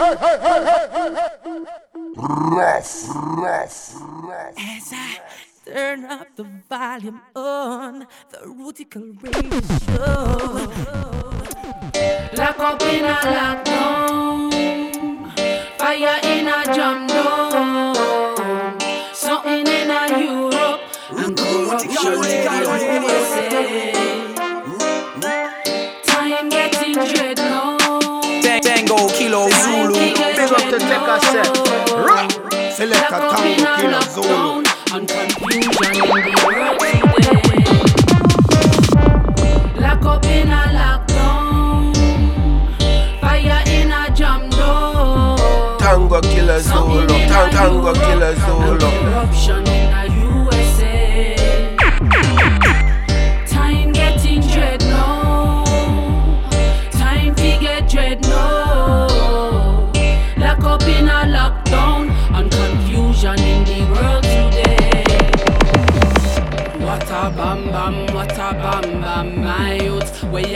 Rough, rough, rough. As I turn up the volume on the Rootikal Radio Show. Lock up in a lockdown, fire in a jam down, something in a Europe, and corruption in Select a tango, kilo, Zulu. And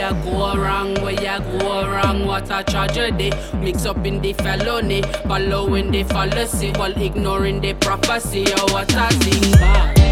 you go wrong, where you go wrong, what a tragedy. Mix up in the felony, following the fallacy, while ignoring the prophecy. Oh, what a thing bad.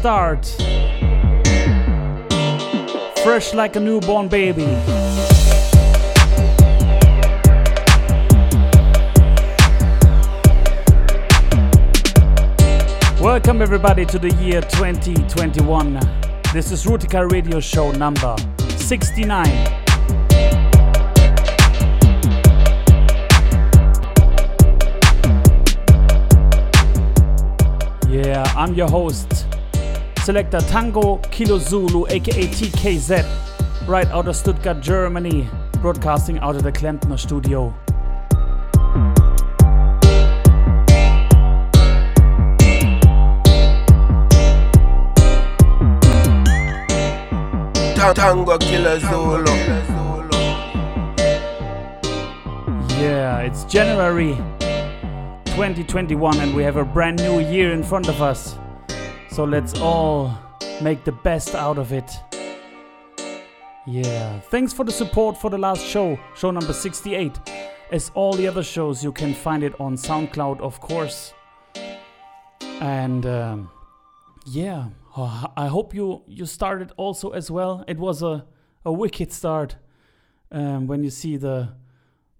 Start. Fresh like a newborn baby. Welcome everybody to the year 2021. This is Rootikal Radio Show number 69. Yeah, I'm your host, Selector Tango Kilo Zulu, aka TKZ, right out of Stuttgart, Germany, broadcasting out of the Klempner studio. Tango Kilo Zulu. Yeah, it's January 2021 and we have a brand new year in front of us. So let's all make the best out of it. Yeah, thanks for the support for the last show, show number 68. As all the other shows, you can find it on SoundCloud, of course. And um, yeah, oh, I hope you you started also as well. It was a a wicked start um, when you see the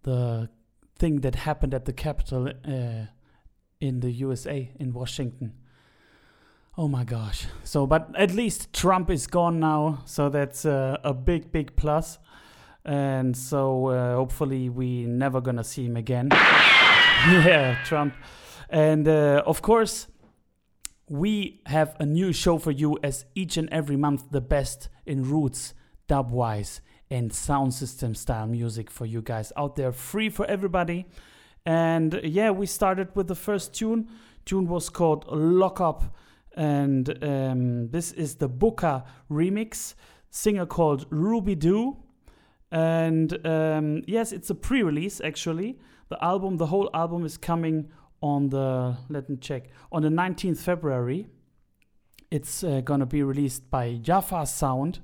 the thing that happened at the Capitol uh, in the USA in Washington. Oh my gosh! So, but at least Trump is gone now, so that's uh, a big, big plus. And so, uh, hopefully, we never gonna see him again. yeah, Trump. And uh, of course, we have a new show for you as each and every month the best in roots, dubwise, and sound system style music for you guys out there, free for everybody. And yeah, we started with the first tune. Tune was called Lock Up, and um, this is the Bukkha remix. Singer called Rubi Du. And um, yes, it's a pre release actually. The album, the whole album is coming on the, let me check, on the 19th February. It's uh, gonna be released by Jaffa Sound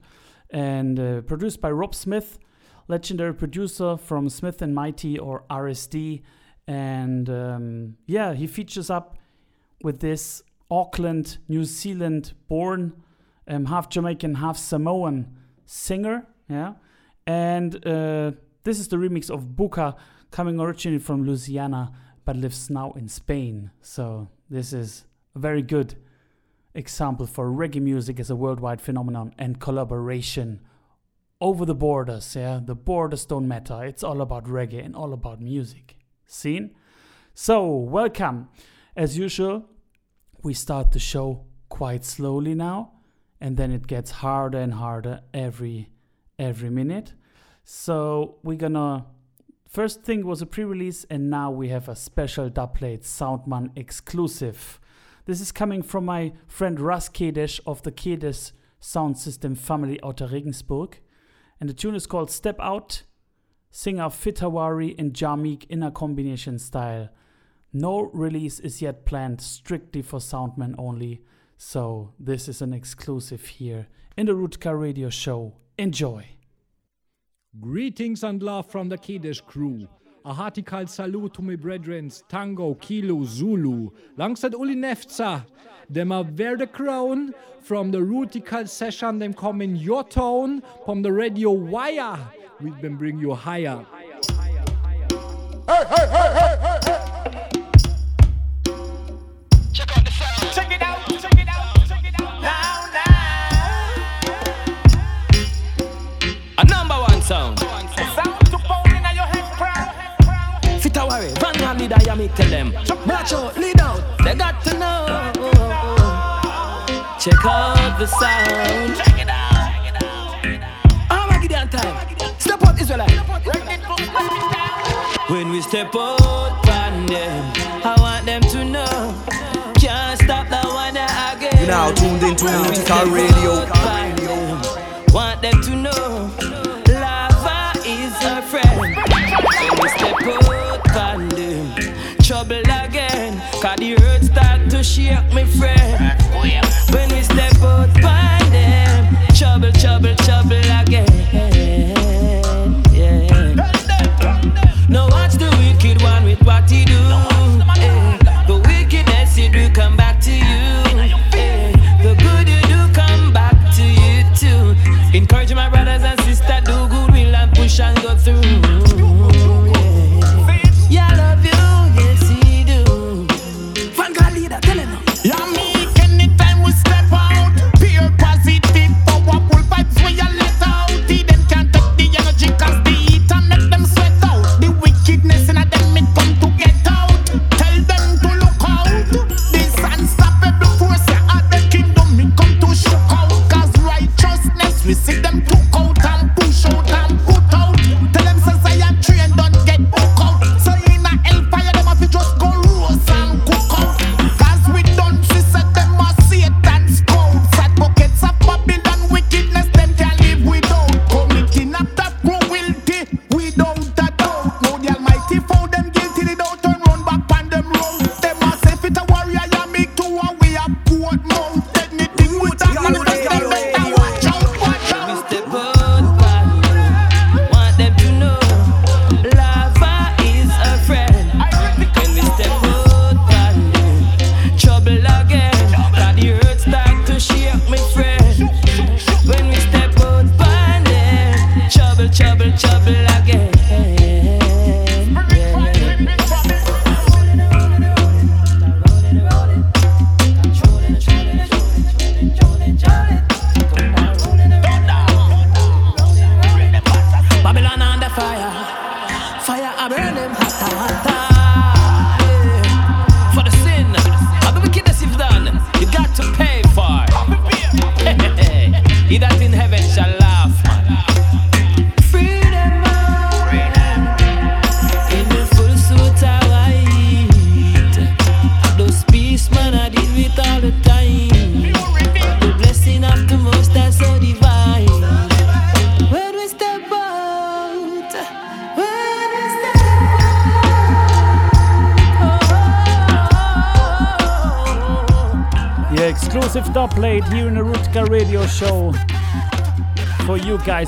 and uh, produced by Rob Smith, legendary producer from Smith and Mighty or RSD. And um, yeah, he features up with this Auckland, New Zealand born, um, half Jamaican, half Samoan singer. Yeah. And uh, this is the remix of Bukkha, coming originally from Louisiana, but lives now in Spain. So this is a very good example for reggae music as a worldwide phenomenon and collaboration over the borders. Yeah, the borders don't matter. It's all about reggae and all about music. Seen? So, welcome. As usual, we start the show quite slowly now, and then it gets harder and harder every every minute. So we're gonna first thing was a pre-release, and now we have a special dubplate Soundman exclusive. This is coming from my friend Ras Kedesh of the Kedesh Sound System family out of Regensburg. And the tune is called Step Out. Singer Fitta Warri and Ya Meek in a combination style. No release is yet planned, strictly for Soundman only. So this is an exclusive here in the Rootikal Radio Show. Enjoy. Greetings and love from the Kedesh crew. A hearty heartical salute to my brethren, Tango, Kilo, Zulu, langsat Uli Nefzer. Them a wear the crown from the Rootikal session, them come in your tone from the radio wire. We been bring you higher. A worry, Vanguard leader, ya me tell them. Watch out, lead out, they got to know. Check out the sound. Check it out. Oh, my Gideon time. Step out, Israelite. When we step out on them, I want them to know. Can't stop the one again. You now tuned into Rootikal Radio. Want them to know shake, my friend. When we step out on them, trouble, trouble, trouble again. Yeah. Now watch the wicked one with what he do.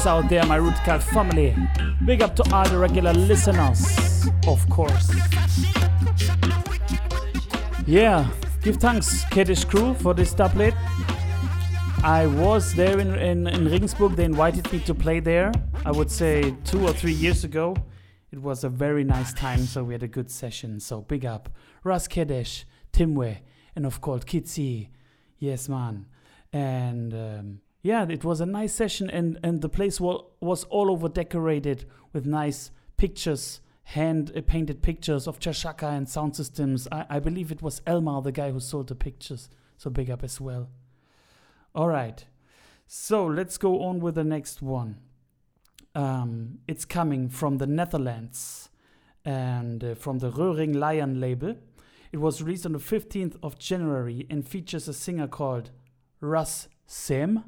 Out there, my Rootical family. Big up to all the regular listeners, of course. Yeah, give thanks, Kedesh Crew, for this dubplate. I was there in, in, in Regensburg. They invited me to play there. I would say two or three years ago. It was a very nice time, so we had a good session. So big up, Ras Kedesh, Timwe, and of course Kitsi. Yes, man. And um, yeah, it was a nice session, and, and the place was, was all over decorated with nice pictures, hand uh, painted pictures of Jah Shaka and sound systems. I, I believe it was Elmar, the guy who sold the pictures. So big up as well. All right. So let's go on with the next one. Um, it's coming from the Netherlands and uh, from the Röhring Lion label. It was released on the 15th of January and features a singer called Ras Zehm.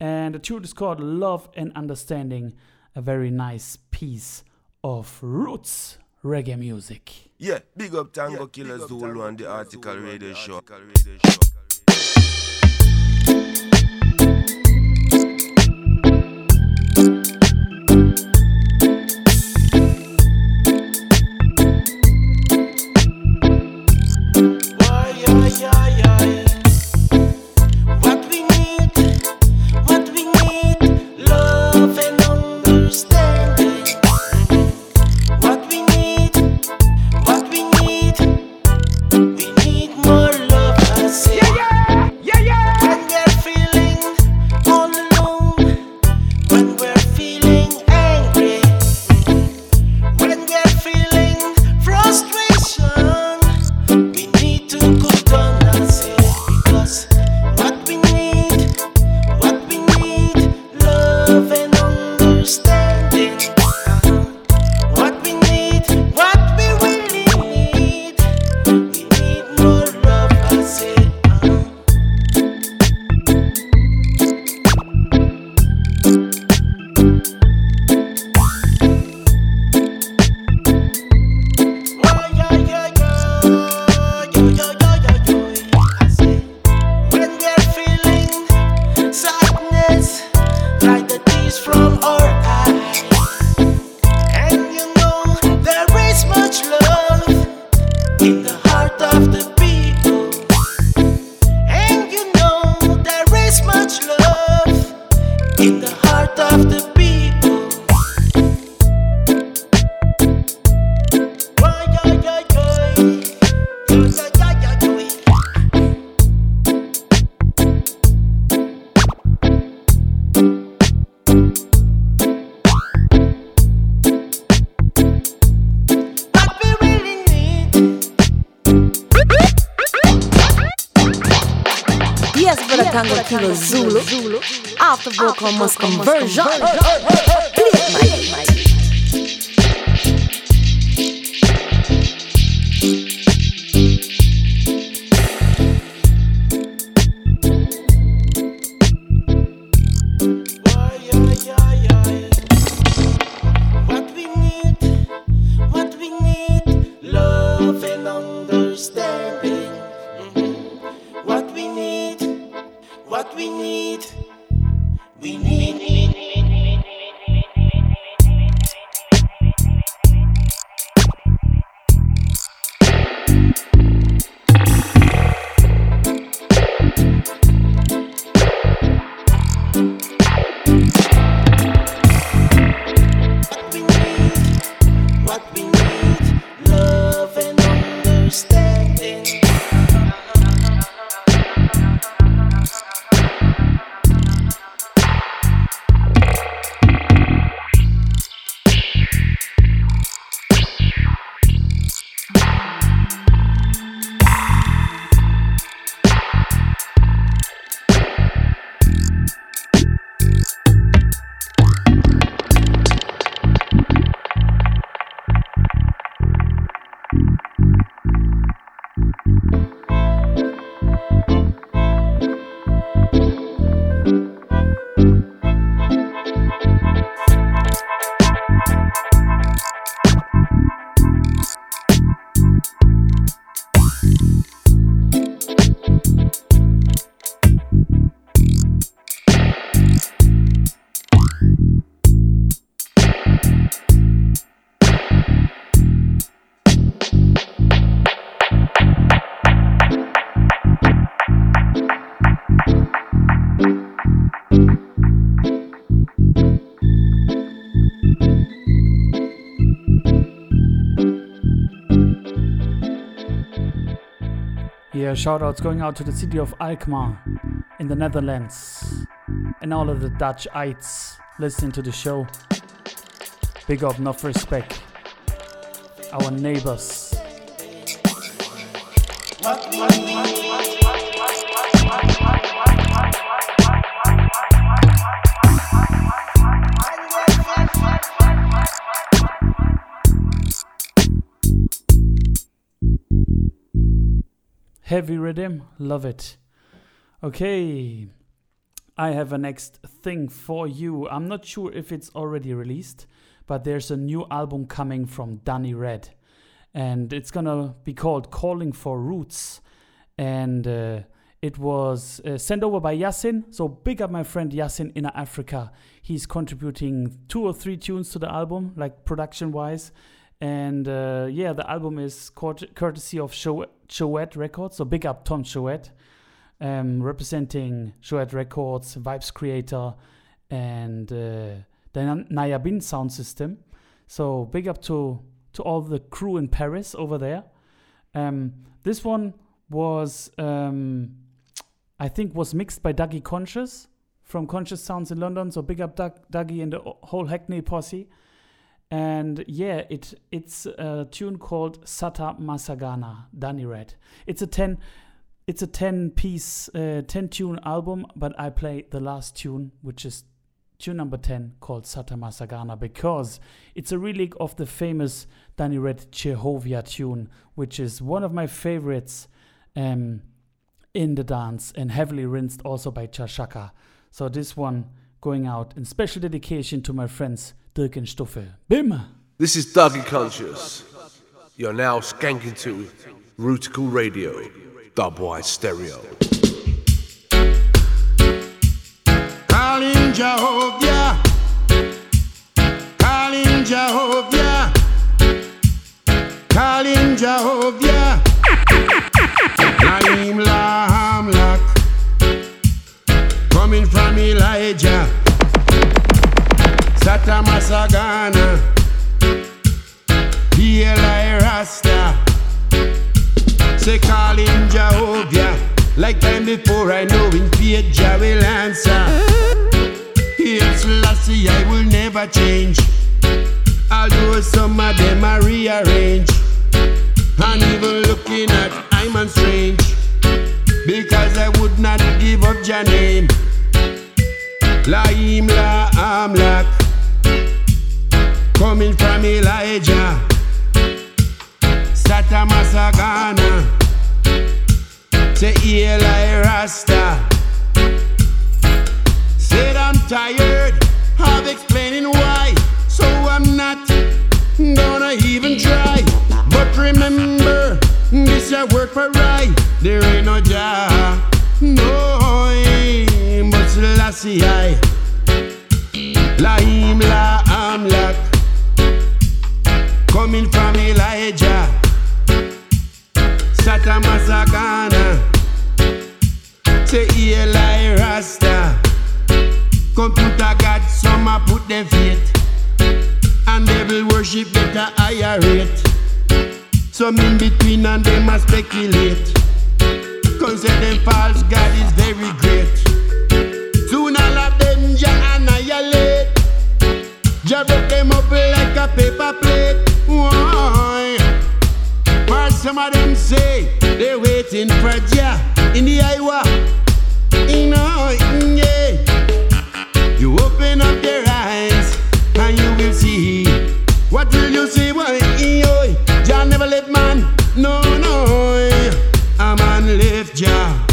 And the tune is called Love and Understanding, a very nice piece of roots reggae music. Yeah, big up Tango Kilo Zulu on the article radio show. What Yes, brother Tango Kilo Zulu. After vocal must conversion. Play it, Mike. Yeah, shout outs going out to the city of Alkmaar in the Netherlands and all of the Dutch ites listening to the show. Big up, enough respect. Our neighbors. Heavy rhythm, love it. Okay, I have a next thing for you. I'm not sure if it's already released, but there's a new album coming from Danny Red, and it's gonna be called Calling for Roots. And uh, it was uh, sent over by Yasin. So big up my friend Yasin in Africa. He's contributing two or three tunes to the album, like production wise. And uh, yeah, the album is court- courtesy of Chouette Records. So big up Tom Chouette, um, representing Chouette Records, Vibes Creator, and uh, the Nayabin sound system. So big up to to all the crew in Paris over there. Um, this one was, um, I think, was mixed by Dougie Conscious from Conscious Sounds in London. So big up Doug, Dougie and the whole Hackney posse. And yeah, it it's a tune called Satta Massagana, Danny Red. It's a ten it's a 10 piece uh, 10 tune album but i play the last tune which is tune number 10 called Satta Massagana because it's a relic of the famous danny red jehovah tune which is one of my favorites um, in the dance and heavily rinsed also by Jah Shaka so this one going out in special dedication to my friends dirk and stuffel bim This is Dougie Conscious. You're now skanking to Rootikal Radio, Dubwise Stereo. Calling Jehovah, calling Jehovah, calling Jehovah. Satta Massagana, Eli Rasta. Say calling Jehovah, like time before I know in faith Jah will answer. Here Selassie, I will never change. Although some of them are rearranged. And even looking at I'm on strange. Because I would not give up your name. Laim La Amlak. Coming from Elijah. Satta Massagana. Say Eli Rasta. Said I'm tired of explaining why. So I'm not gonna even try. But remember, this a work for right. There ain't no job. No, but Selassie I. Laim La Amlak. Coming Satta Massagana. Say Eli Rasta. Computer God, some a put their faith. And will worship at a higher rate. Some in between and them a speculate. Say them false God is very great. Soon all of them ja annihilate. Ja broke them up like a paper plate. Some of them say they're waiting for Jah in the Iowa. You yeah. You open up your eyes and you will see. What will you see? Why, Jah never let man. No, no. A man left Jah.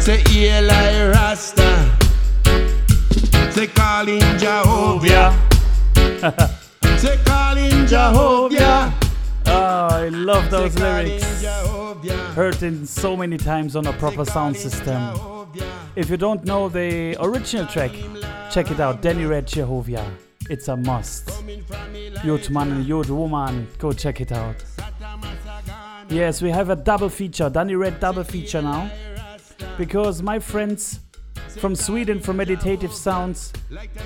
Say Eli Rasta. Say calling Jehovah. Say calling Jehovah. Oh, I love those lyrics. Heard it so many times on a proper sound system. If you don't know the original track, check it out. Danny Red Jehovah. It's a must. Youth man and youth woman, go check it out. Yes, we have a double feature, Danny Red double feature now. Because my friends from Sweden, from Meditative Sounds,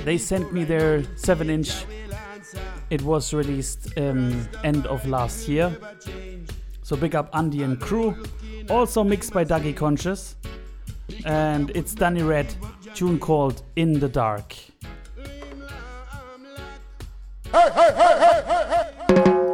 they sent me their 7 inch. It was released um, end of last year. So big up Andy and crew. Also mixed by Dougie Conscious. And it's Danny Red, tune called In the Dark. Someone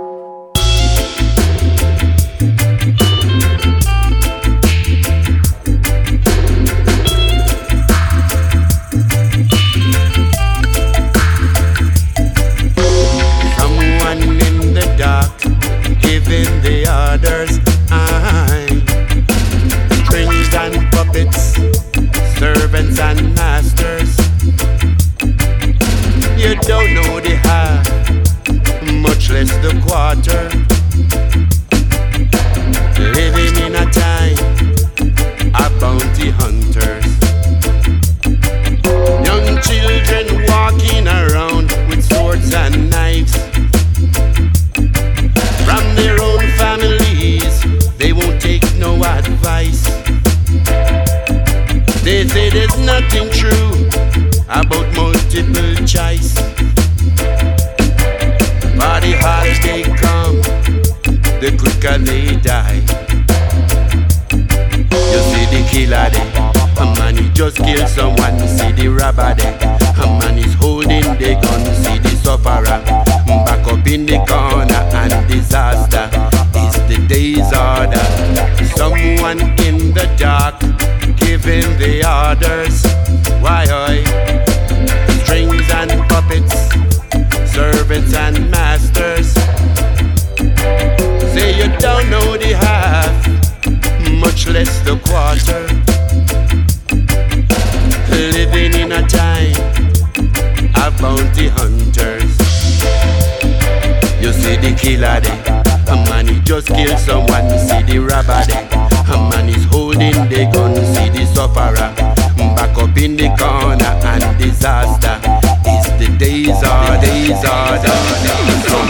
giving the orders. I strings and puppets, servants and masters. You don't know the half, much less the quarter. Living in a time of bounty hunters. Young children walking around with swords and knives. Advice. They say there's nothing true about multiple choice. But the they come, the quicker they die. You see the killer there, a man he just killed someone. You See the robber there, a man is holding the gun. You See the sufferer back up in the corner, and disaster is the day's order. Someone in the dark giving the orders. Why, oi? Strings and puppets, servants and masters. Say you don't know the half much less the quarter. Living in a time of bounty hunters. You see the killer there, a man he just killed someone. See the robber there, a man is holding the gun. See the sufferer back up in the corner, and disaster is the days or days order.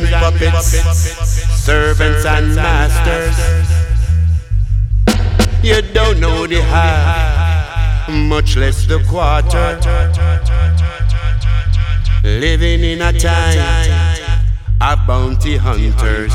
And puppets, servants and masters. You don't know the half, much less the quarter. Living in a time of bounty hunters.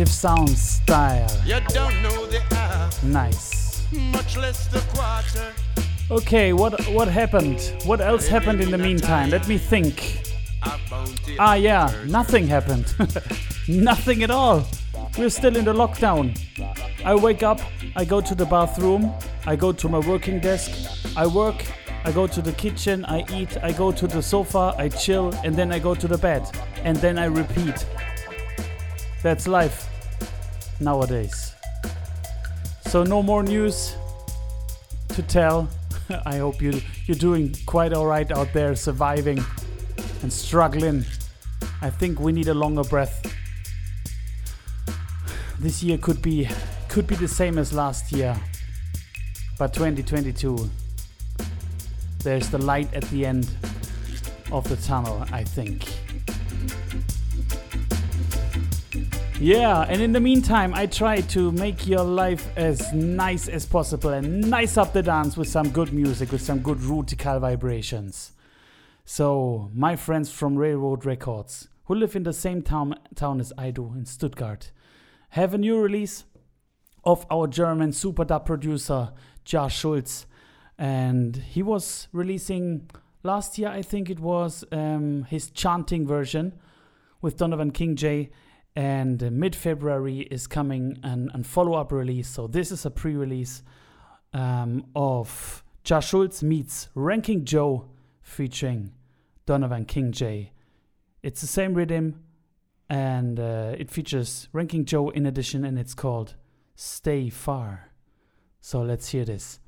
Meditative sound style. You don't know the Nice. much less the quarter. Okay, what what happened? What else happened in the meantime? Let me think. Ah yeah, nothing happened. nothing at all. We're still in the lockdown. I wake up, I go to the bathroom, I go to my working desk, I work, I go to the kitchen, I eat, I go to the sofa, I chill, and then I go to the bed. And then I repeat. That's life nowadays. So no more news to tell. I hope you you're doing quite alright out there, surviving and struggling. I think we need a longer breath. This year could be could be the same as last year. But 2022 there's the light at the end of the tunnel, I think. Yeah, and in the meantime, I try to make your life as nice as possible and nice up the dance with some good music, with some good rutical vibrations. So, my friends from Railroad Records, who live in the same town, town as I do in Stuttgart, have a new release of our German super dub producer, Jah Schulz. And he was releasing last year, I think it was, um, his chanting version with Donovan Kingjay and mid February is coming an, an follow up release. So this is a pre release um, of Jah Schulz meets Ranking Joe featuring Donovan Kingjay. It's the same rhythm and uh, it features Ranking Joe in addition and it's called Stay Far. So let's hear this.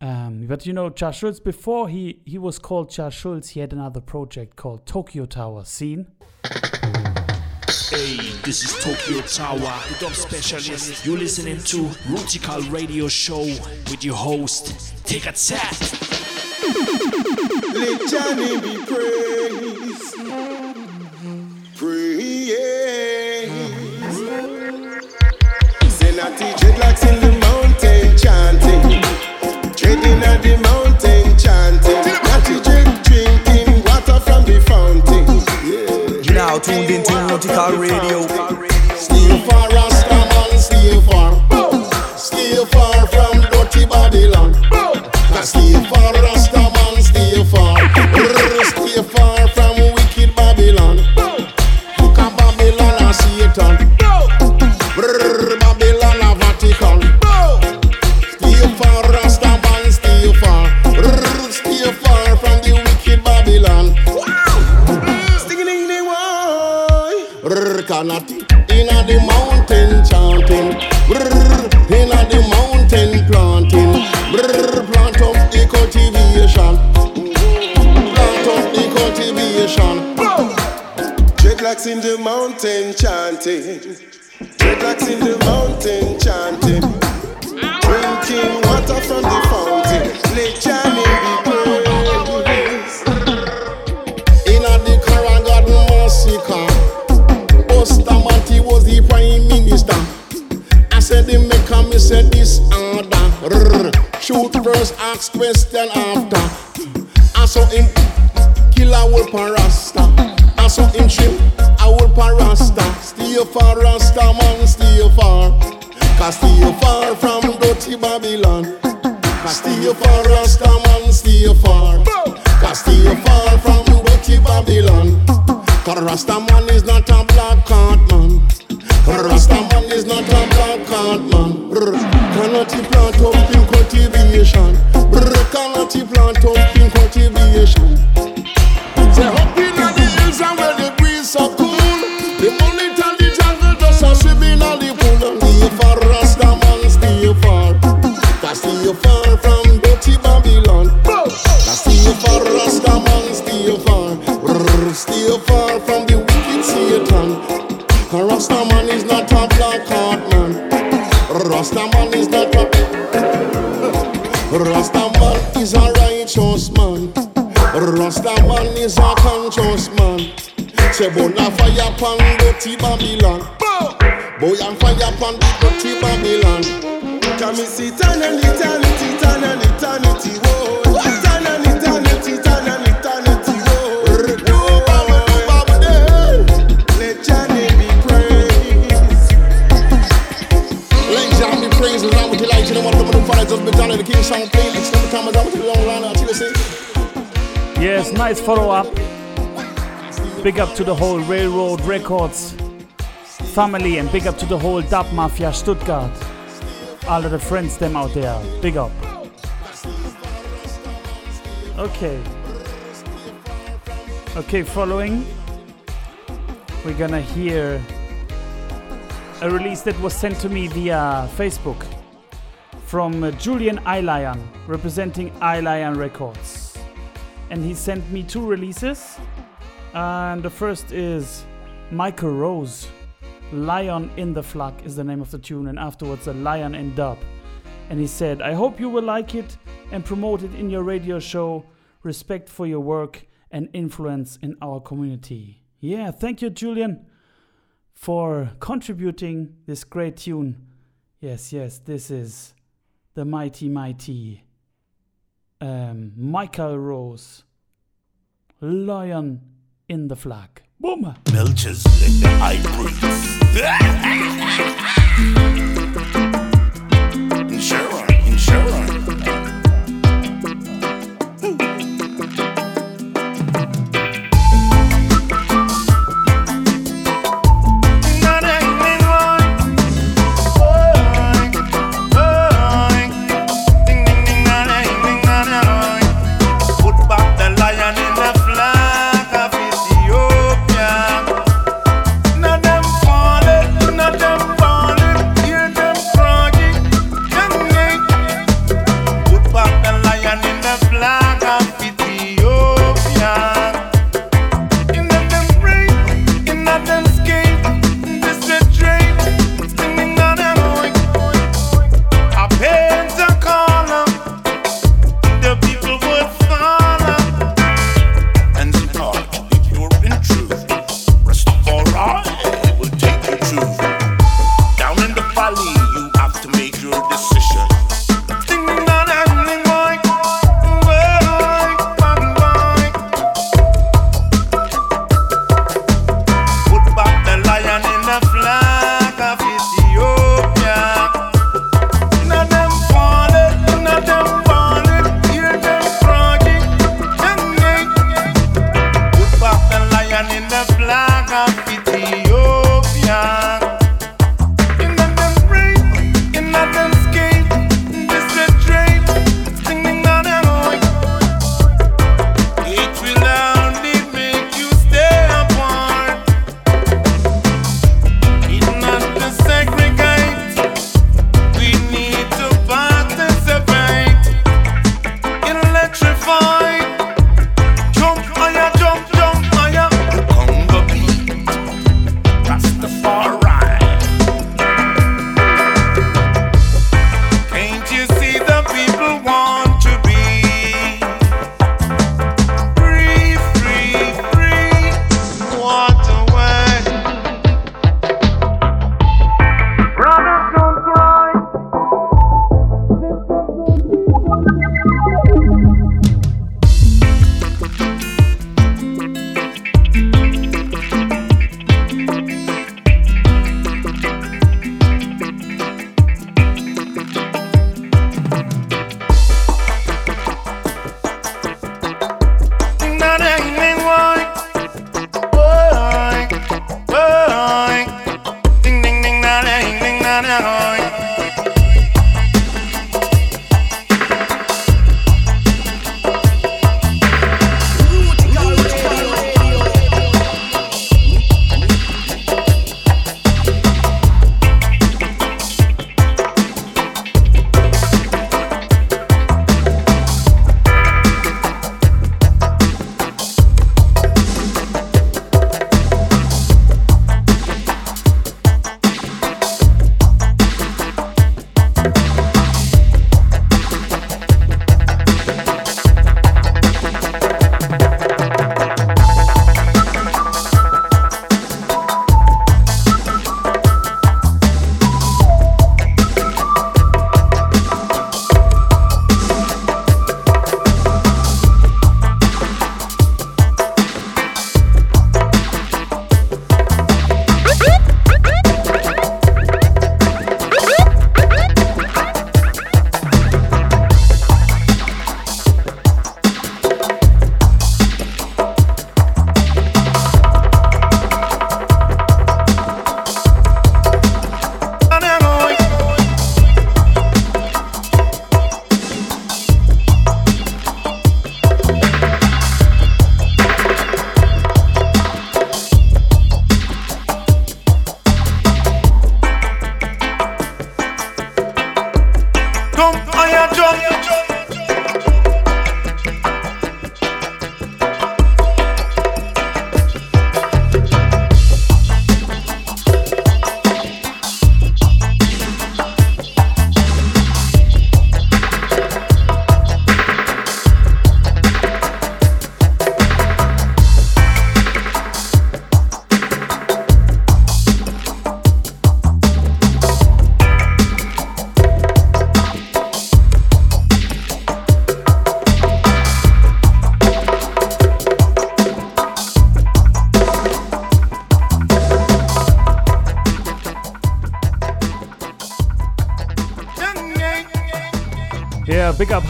Um, but you know, Jah Schulz, before he, he was called Jah Schulz, he had another project called Tokyo Tower. Scene? Hey, this is Tokyo Tower, the dub specialist. You're listening to Rootikal Radio Show with your host, Take a Tap. Let Johnny be praised. Praise. Send a dreadlocks in the mountain chanting. Treading at the mountain tuned into Rootikal Radio. Stay far, Rastaman, stay far. Stay far from dirty Babylon. Stay far, Brr, Kanati inna the mountain chanting. Brr, inna the mountain planting. Brr, plant up the cultivation. Plant up the cultivation. Dreadlocks in the mountain chanting. Dreadlocks in the mountain chanting. Drinking water from the fountain. Me said this order. Shoot first, ask question after. I saw him kill a whole parasta. I saw him trim a whole parasta. Stay far, Rasta man, stay far. Cause stay far from dirty Babylon. Stay far, Rasta man, stay far. Cause stay far from dirty Babylon. Cause Rasta man is not a black card man. Rasta man is not a Cannot he plant up in cultivation. Brr. Cannot plant up in cultivation. Is a conscious man. Say burn a fire upon dirty Babylon. Boy and fire the dirty Babylon. Come and see turn and eternity, turn and eternity. Turn and eternity, turn and eternity, whoa. Be praised. Let Johnny be praised. With the what I'm done in the play. It's never time as I'm with the long line. Yes, nice follow up. Big up to the whole Railroad Records family and big up to the whole Dub Mafia Stuttgart. All of the friends them out there. Big up. Okay. Okay, following, we're gonna hear a release that was sent to me via Facebook from uh, Julian I Lion, representing I Lion Records. And he sent me two releases. And the first is Mykal Rose. Lion in the Flag is the name of the tune, and afterwards a Lion in Dub. And he said, I hope you will like it and promote it in your radio show. Respect for your work and influence in our community. Yeah, thank you, Julian, for contributing this great tune. Yes, yes, this is the mighty, mighty um, Mykal Rose, Lion in the Flag. Boom! Melchizedek, the high priest.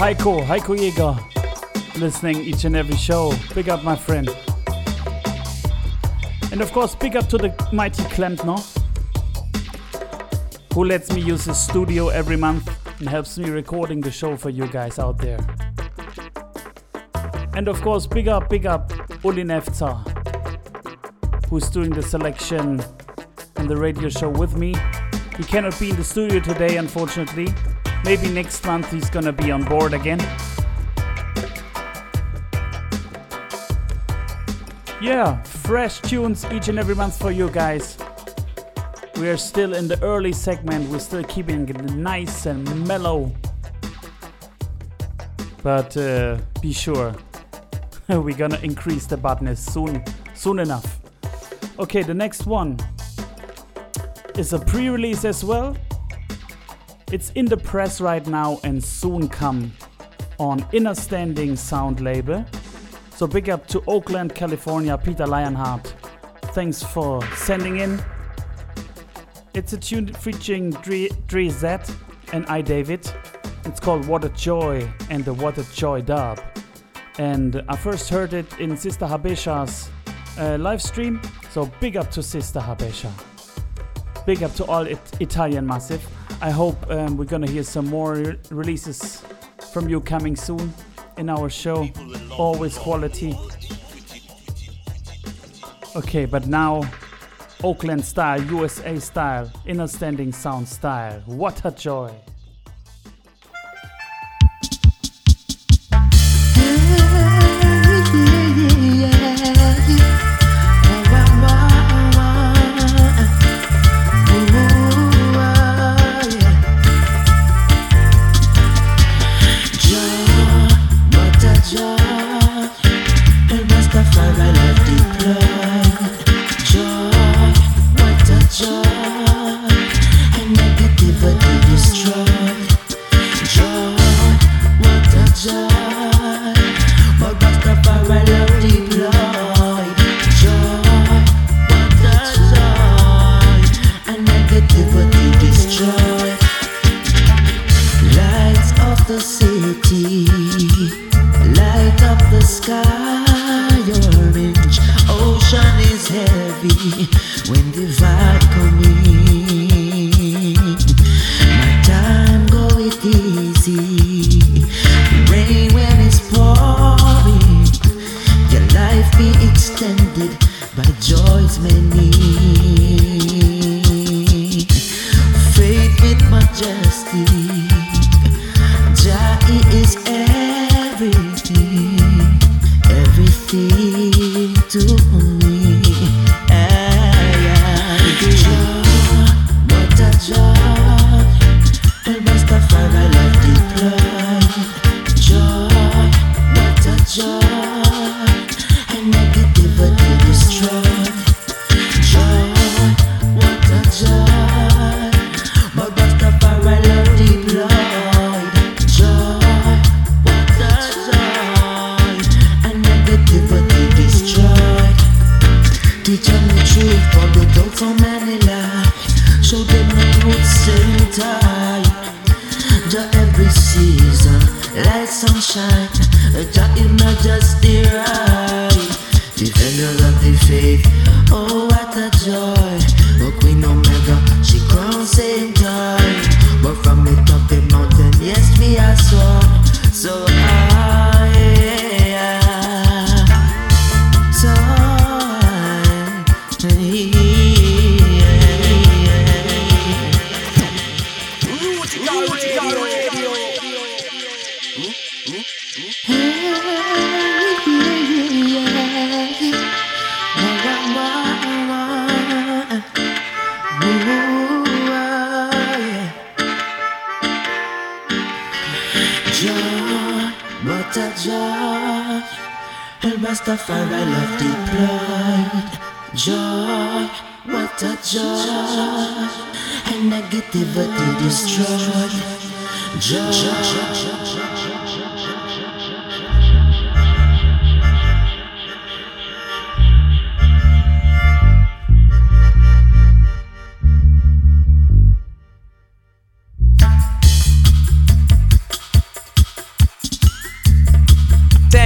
Heiko, Heiko Jäger, listening each and every show. Big up, my friend. And of course, big up to the mighty Klempner, who lets me use his studio every month and helps me recording the show for you guys out there. And of course, big up, big up, Uli Nefzer, who's doing the selection and the radio show with me. He cannot be in the studio today, unfortunately. Maybe next month he's gonna be on board again. Yeah, fresh tunes each and every month for you guys. We are still in the early segment, we're still keeping it nice and mellow. But uh, be sure, we're gonna increase the badness soon, soon enough. Okay, the next one is a pre-release as well. It's in the press right now and soon come on Inner Standing Sound label. So big up to Oakland, California, Peter Lionheart. Thanks for sending in. It's a tune featuring Der, Der Z and I David. It's called What a Joy and the What a Joy dub. And I first heard it in Sister Habesha's uh, live stream. So big up to Sister Habesha. Big up to all it Italian massive. I hope um, we're gonna hear some more re- releases from you coming soon in our show. Always quality. Okay, but now Oakland style, USA style, inner standing sound style. What a joy! Joy. And negativity destroyed. Joy.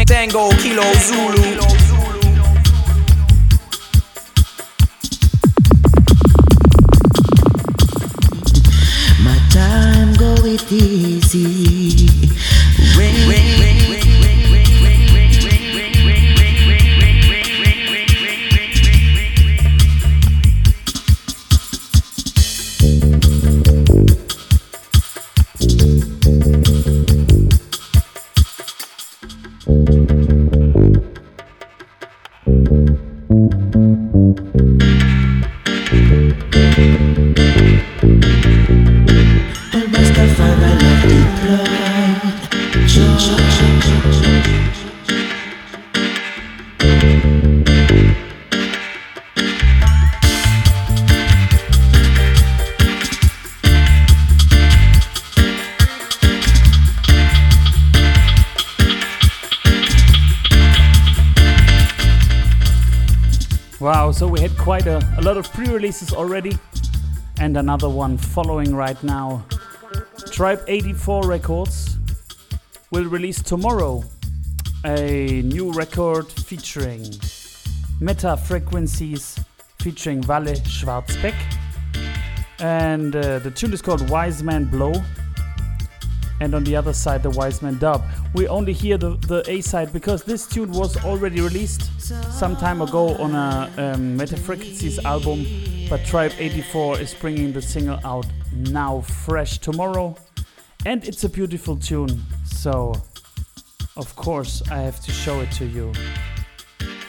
Tango, Kilo, Zulu. Lot of pre releases already, and another one following right now. Tribe 84 Records will release tomorrow a new record featuring Metta Frequencies featuring Vale Schwarzbeck. And uh, the tune is called Wise Man Blow. And on the other side, the Wise Man Dub. We only hear the, the A side because this tune was already released some time ago on a um, Metta Frequencies album. But Tribe 84 is bringing the single out now, fresh tomorrow. And it's a beautiful tune. So, of course, I have to show it to you.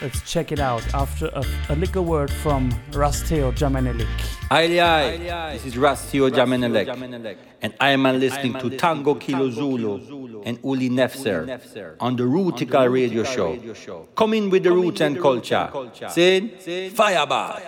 Let's check it out after a, a little word from Rasteo Jamenelik. Aye, aye. This is Rastio Jamenelek, and I am listening to Tango Kilo Zulu and Uli Nefzer on the Rootikal Radio Show. Come in with the roots and culture. Sin, Firebar.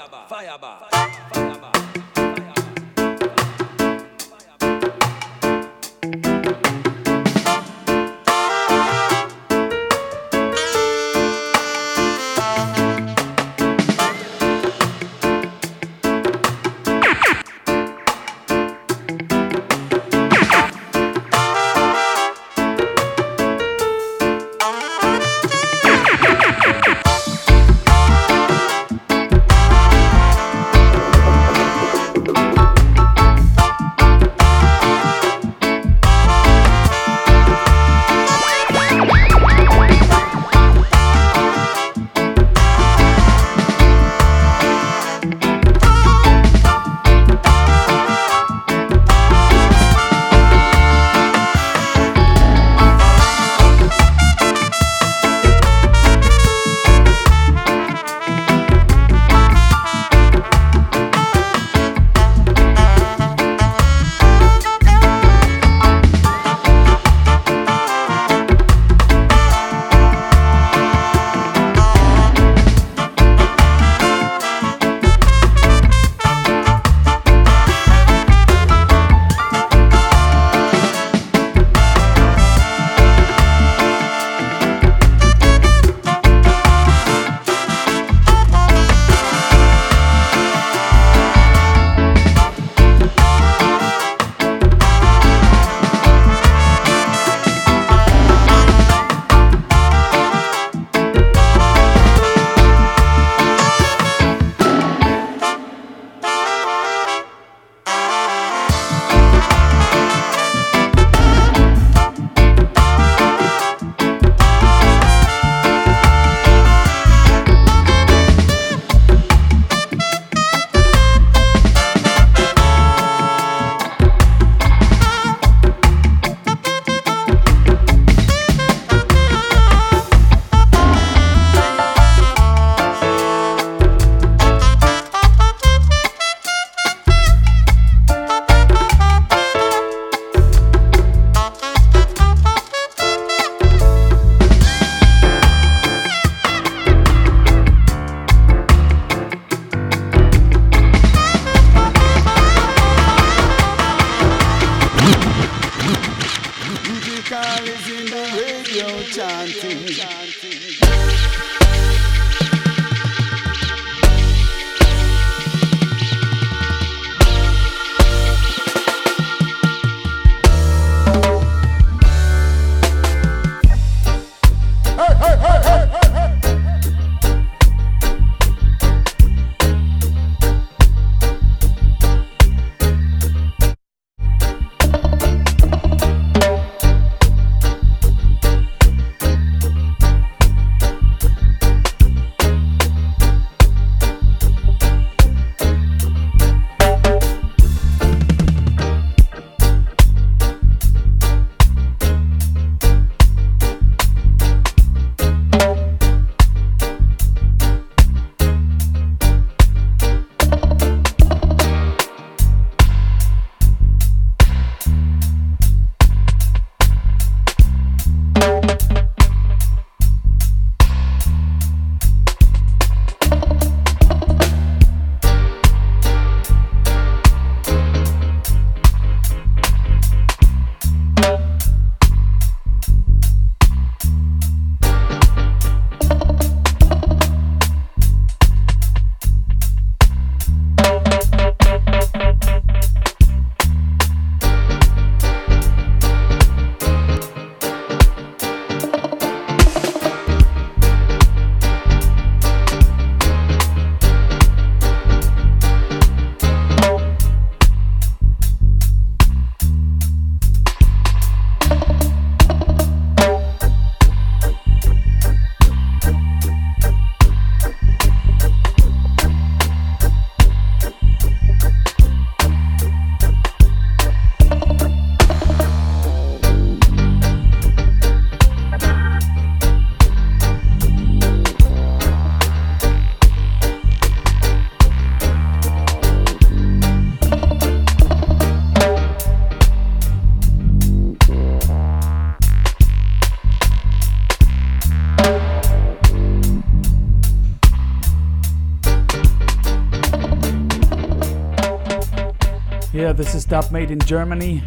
This is dub made in Germany.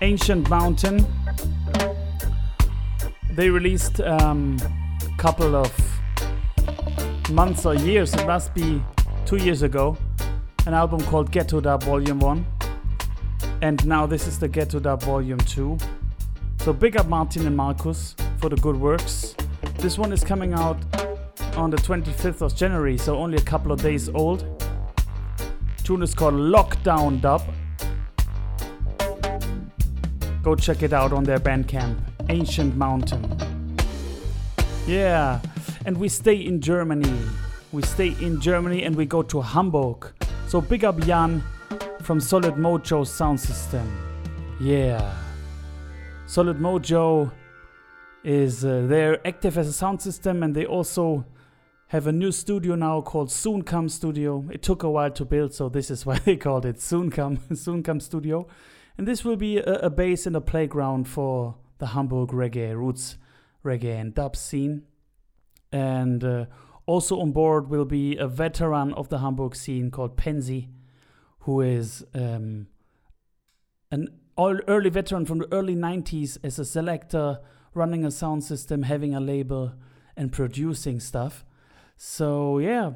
Ancient Mountain. They released a um, couple of months or years, it must be two years ago, an album called Ghetto Dub Volume 1. And now this is the Ghetto Dub Volume 2. So big up Martin and Marcus for the good works. This one is coming out on the 25th of January, so only a couple of days old. Tune is called Lockdown Dub. Go check it out on their Bandcamp, Ancient Mountain. Yeah, and we stay in Germany. We stay in Germany and we go to Hamburg. So big up Jan from Solid Mojo Sound System. Yeah. Solid Mojo is uh, they're active as a sound system and they also have a new studio now called Soon Come Studio. It took a while to build, so this is why they called it Soon Come Soon Come Studio. And this will be a, a base and a playground for the Hamburg reggae roots reggae and dub scene. And uh, also on board will be a veteran of the Hamburg scene called Pensi, who is um, an early veteran from the early 90s as a selector, running a sound system, having a label, and producing stuff. So, yeah,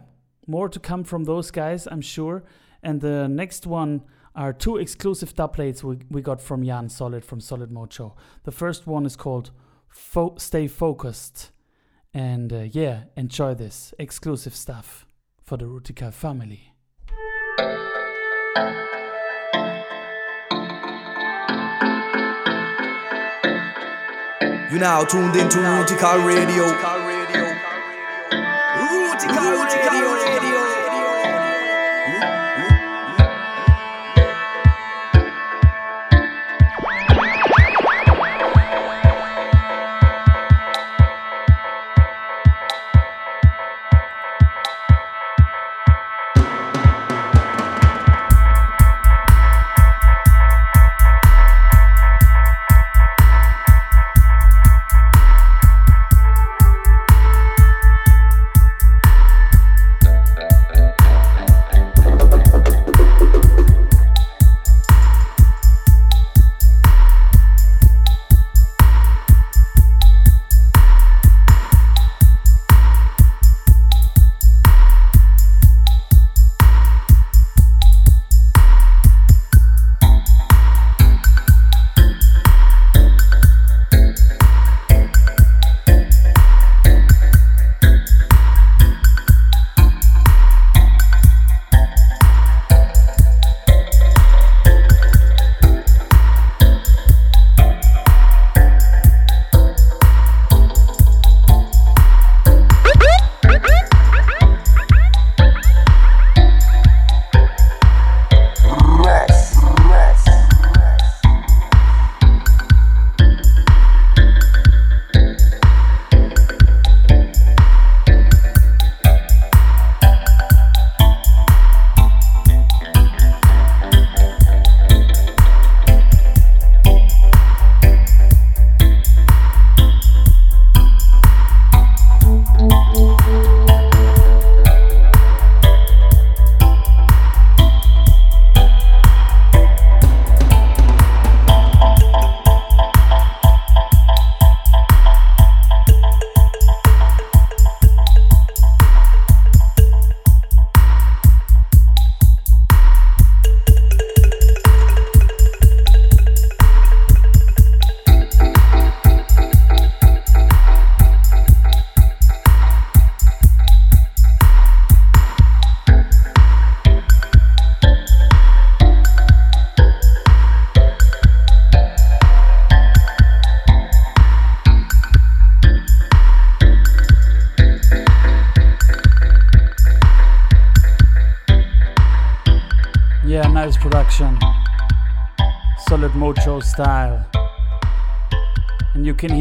more to come from those guys, I'm sure. And the next one are two exclusive dub plates we, we got from Jan Solid from Solid Mojo. The first one is called Fo- Stay Focused. And uh, yeah, enjoy this exclusive stuff for the Rootikal family. You now tuned into Rootikal Radio.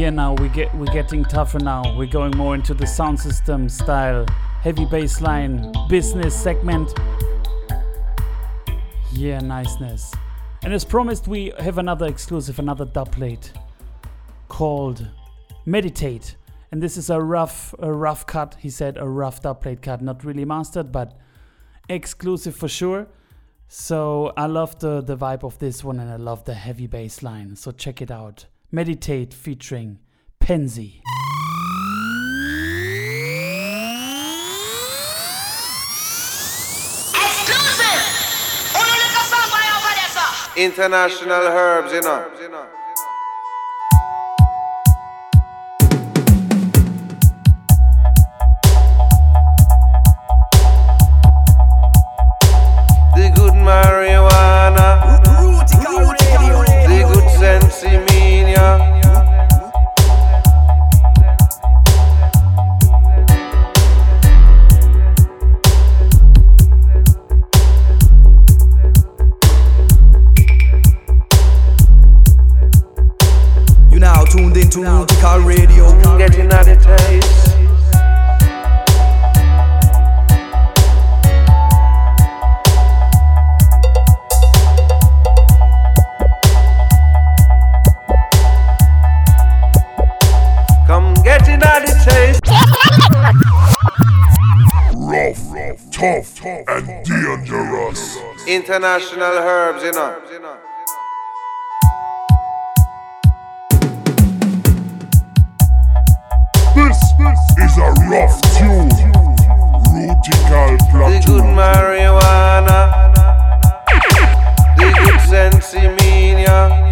Hear now we get we're getting tougher now. We're going more into the sound system style, heavy bass line, business segment. Yeah, niceness. And as promised, we have another exclusive, another dub plate called Meditate. And this is a rough, a rough cut. He said a rough dub plate cut, not really mastered, but exclusive for sure. So I love the, the vibe of this one and I love the heavy bass line. So check it out. Meditate featuring Pensi. International herbs, you know. International herbs, you know. This is a rough tune. Rootikal The good marijuana, the good sensimania.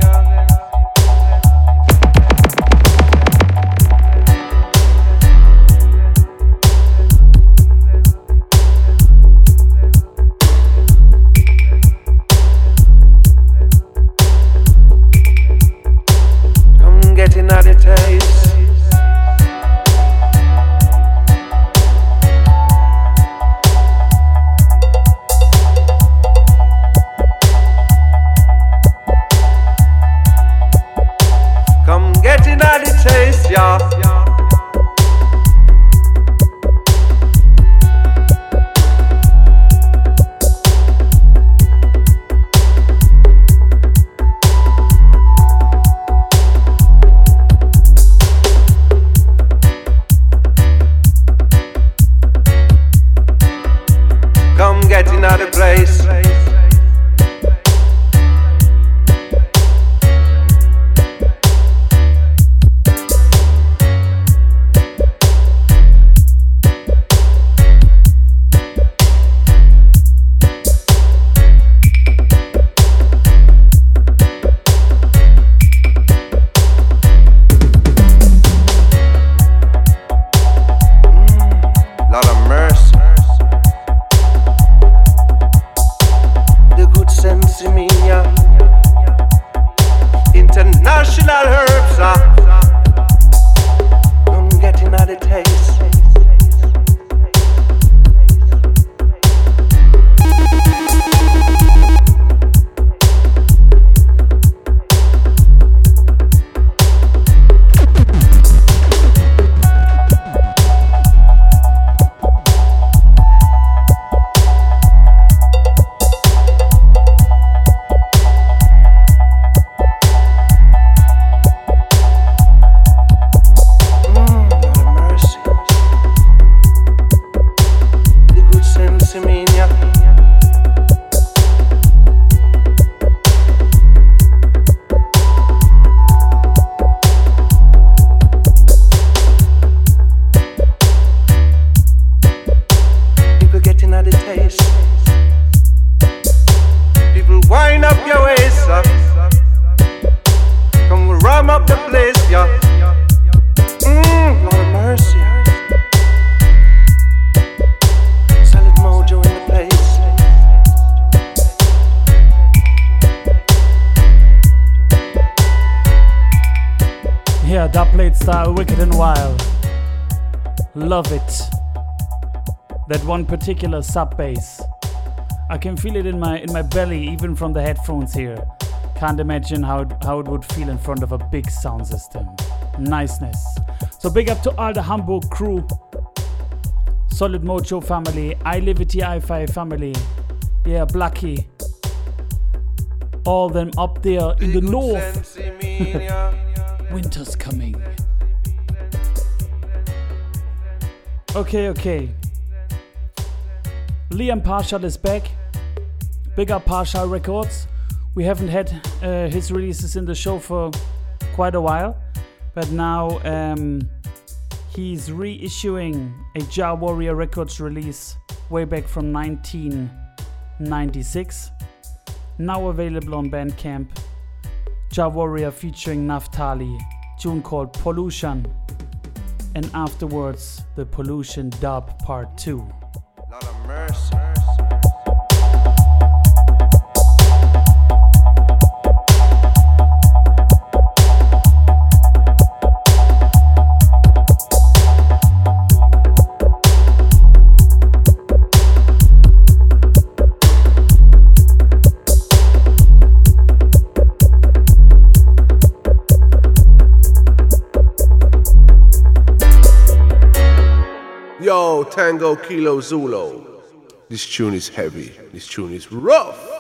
Particular sub bass. I can feel it in my in my belly, even from the headphones here. Can't imagine how it, how it would feel in front of a big sound system. Niceness. So big up to all the Hamburg crew, Solid Mojo family, I Liberty I5 family, yeah, Blackie, all them up there in the north. Winter's coming. Okay, okay. Liam Partial is back. Big up Partial Records. We haven't had uh, his releases in the show for quite a while, but now um, he's reissuing a Jah Warrior Records release way back from 1996. Now available on Bandcamp. Jah Warrior featuring Naph-Tali, tune called Pollution, and afterwards the Pollution Dub Part 2. Tango Kilo Zulu. This tune is heavy. This tune is rough.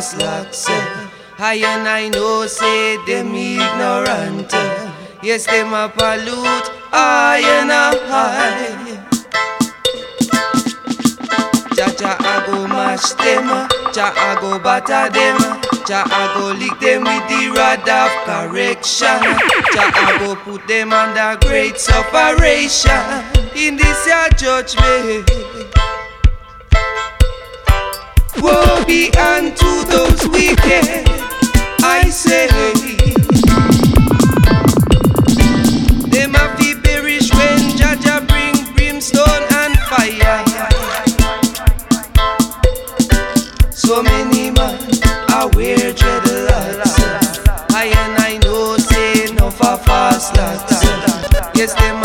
The fast locks. I and I know say them ignorant. Yes, them a pollute I and I. Jaja I go mash them, Jah I go batter them, Jah I go lick them with the rod of correction. Jah I go put them under great separation in this your judgment. Woe be unto those wicked, I say. Perish when bring brimstone and fire. So many wear dreadlocks. I and I know say no. Yes, them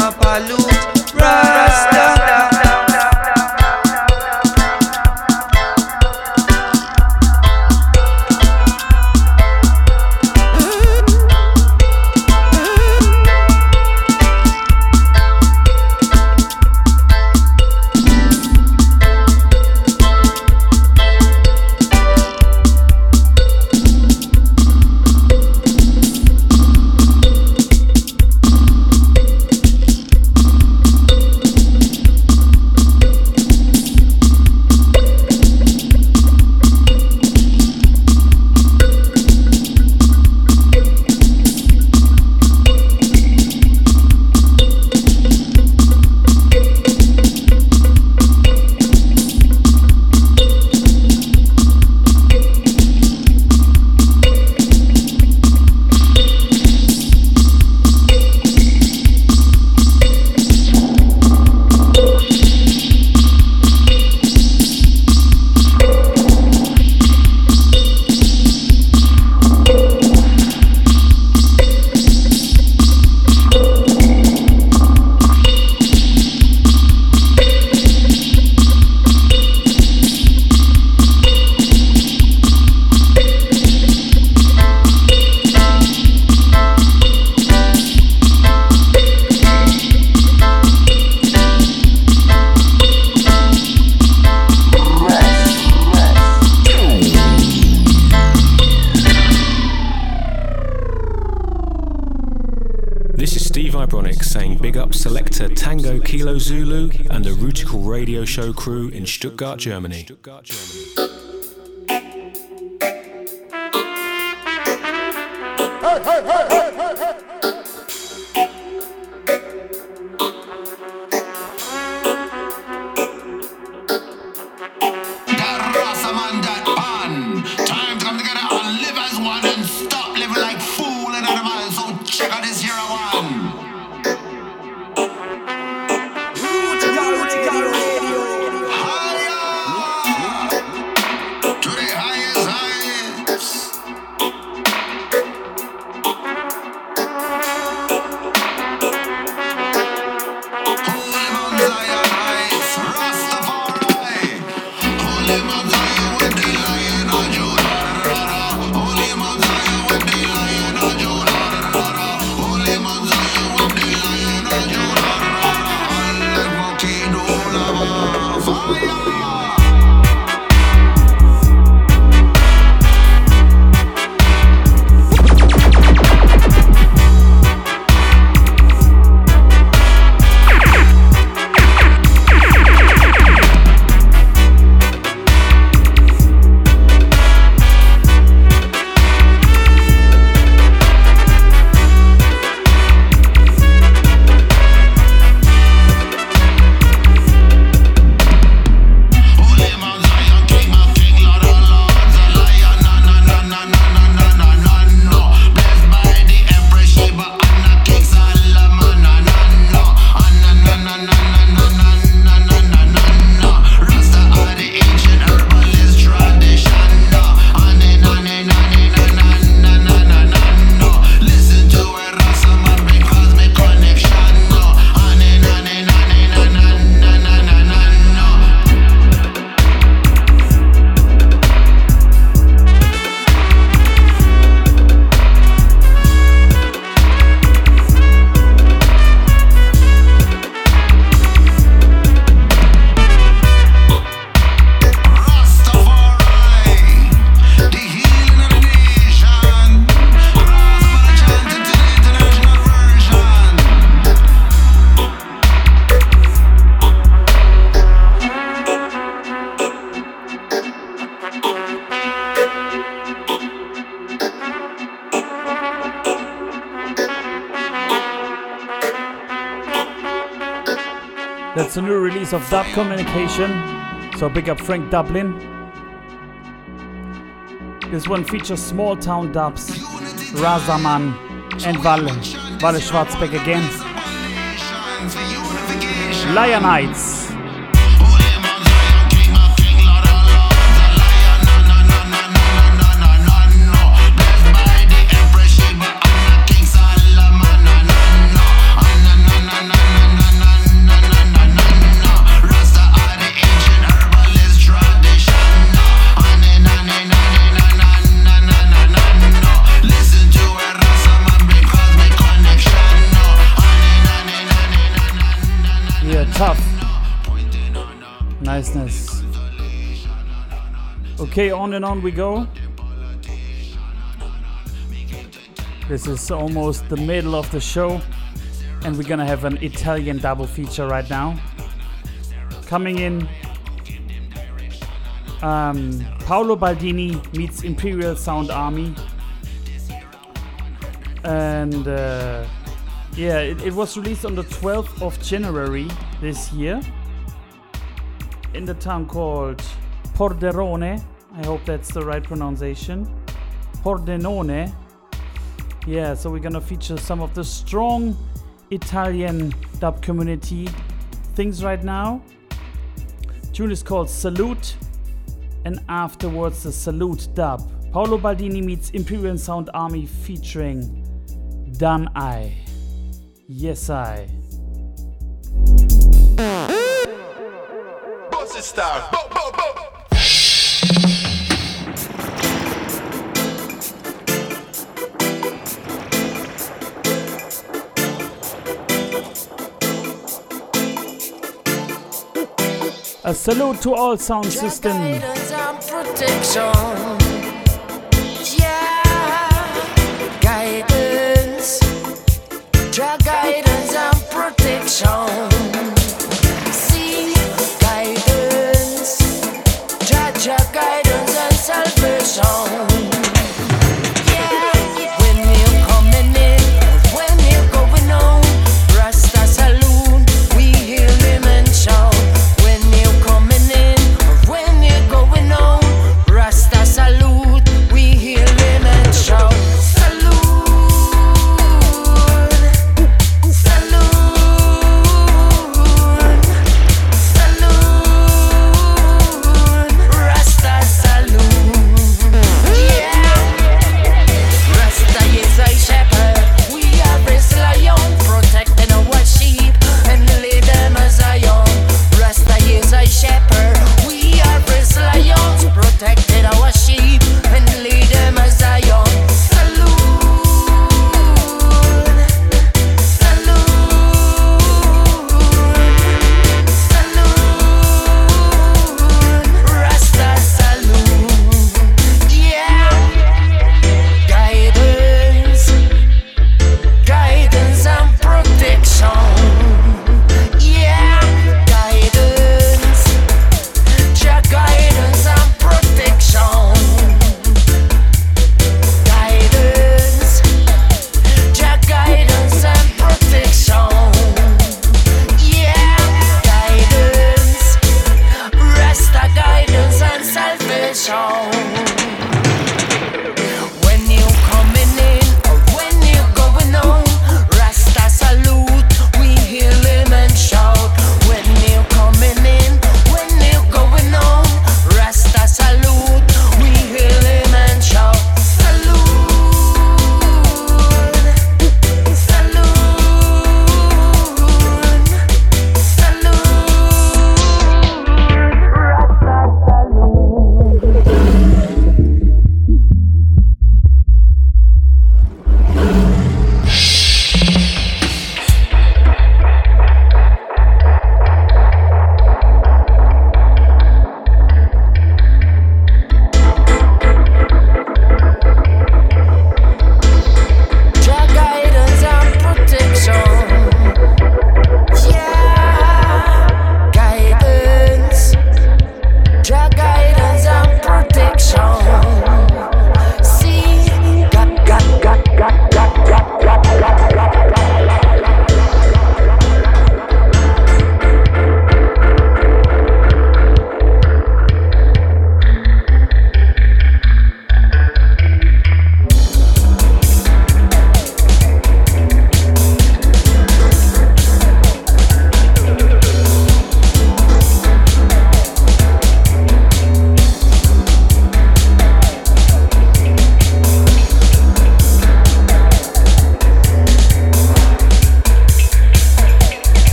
Show crew in Stuttgart, Germany. That's a new release of Dub Communication. So big up Frank Dublin. This one features Small Town Dubz, Razaman and Vale, Vale Schwarzbeck again. Yeah, Okay, on and on we go. This is almost the middle of the show, and we're gonna have an Italian double feature right now. Coming in, um, Paolo Baldini meets Imperial Sound Army. And uh, yeah, it, it was released on the 12th of January this year in the town called Pordenone. I hope that's the right pronunciation. Pordenone. Yeah, so we're gonna feature some of the strong Italian dub community things right now. Tune is called Salute, and afterwards the Salute dub. Paolo Baldini meets Imperial Sound Army featuring Dan I. Yes, I. Bossy star. Bo, bo, bo. A salute to all sound system. guidance and protection.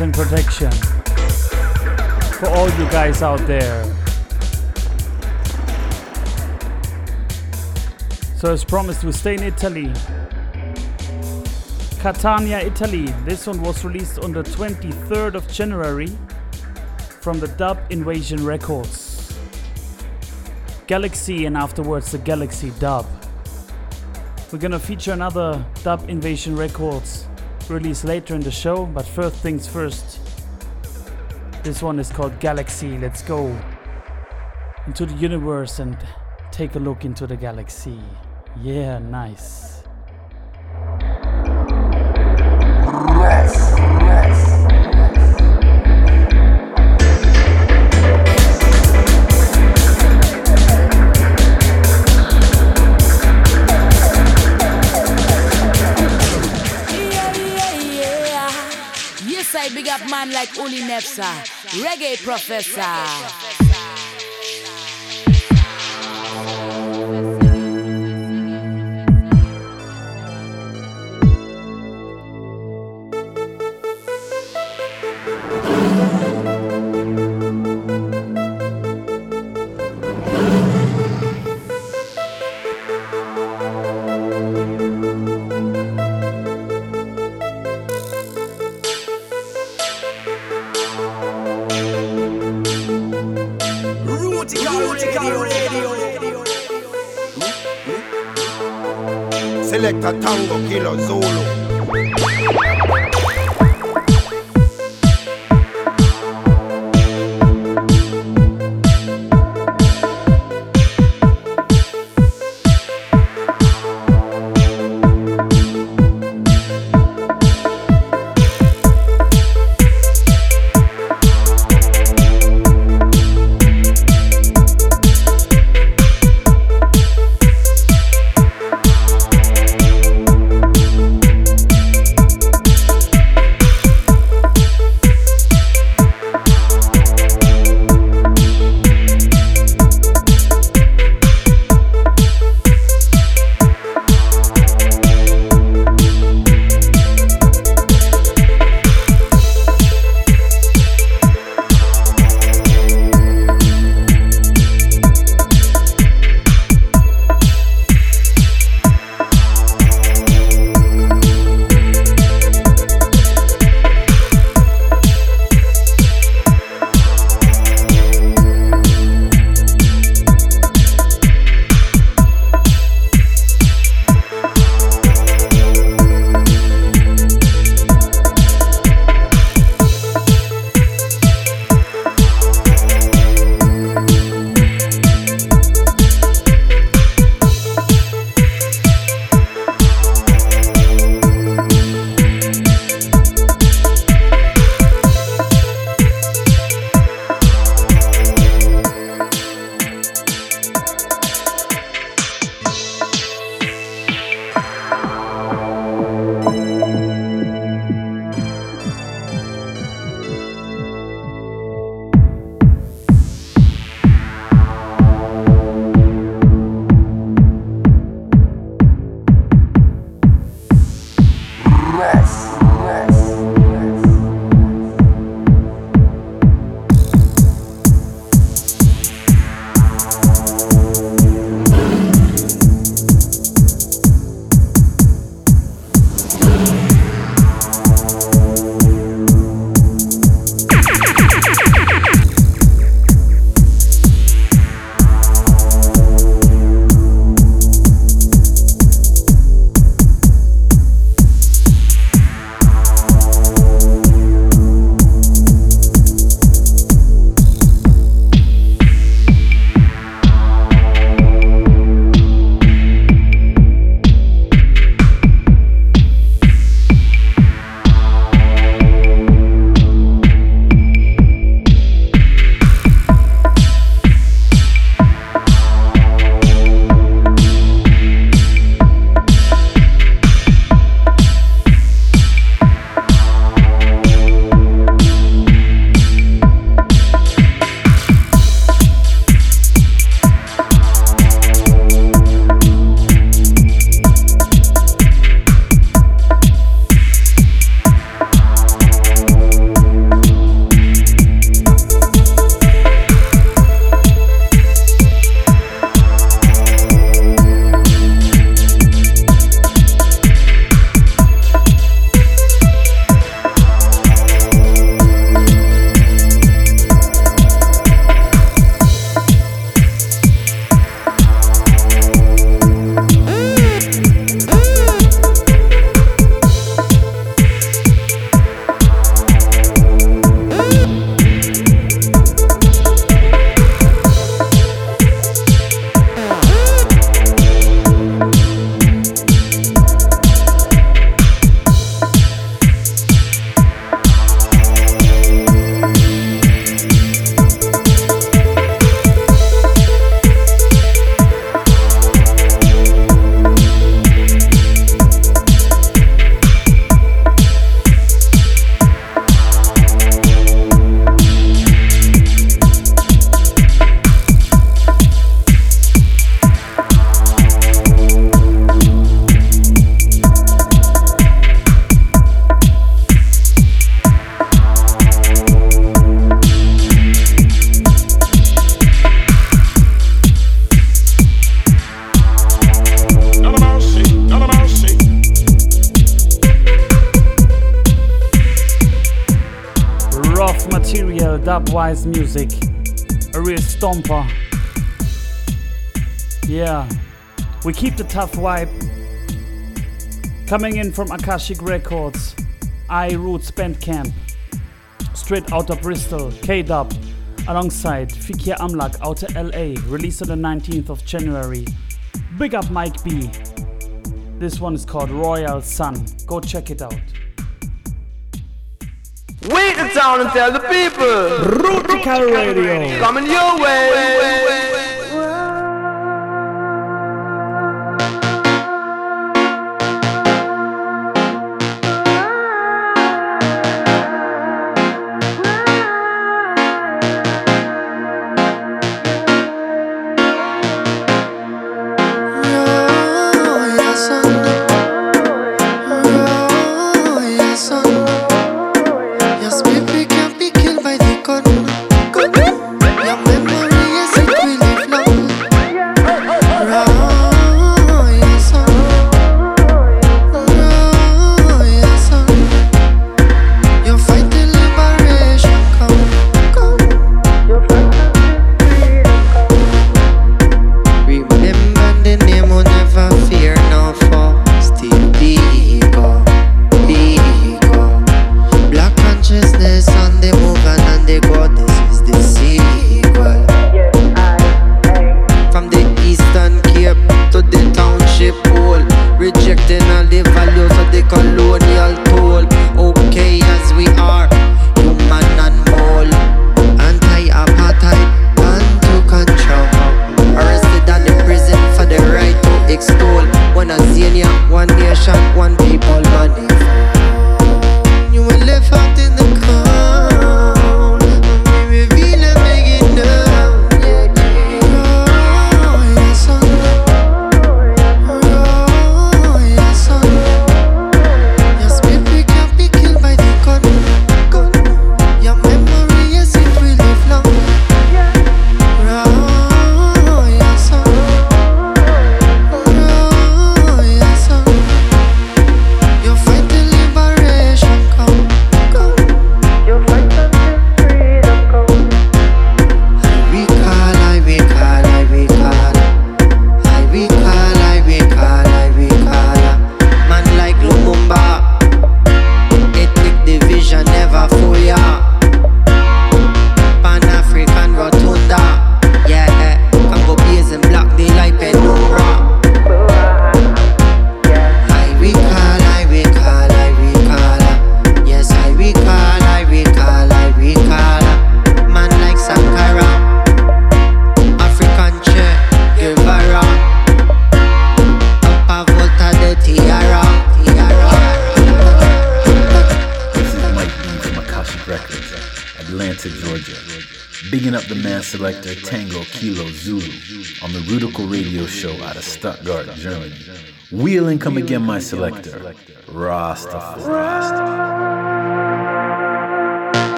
And protection for all you guys out there. So, as promised, we stay in Italy. Catania, Italy. This one was released on the 23rd of January from the Dub Invasion Records. Galaxy and afterwards the Galaxy Dub. We're gonna feature another Dub Invasion Records release later in the show, but first things first. This one is called Galaxy. Let's go into the universe and take a look into the galaxy. Yeah, nice. Nefzer, reggae professor. compa. Yeah, we keep the tough vibe. Coming in from Akashic Records, I Roots Bandcamp, straight out of Bristol, Kai Dub, alongside Fikir Amlak out of LA, released on the 19th of January. Big up Mike B. This one is called Royal Son. Go check it out. Wait in town and tell the people. Root Radio. Coming your way.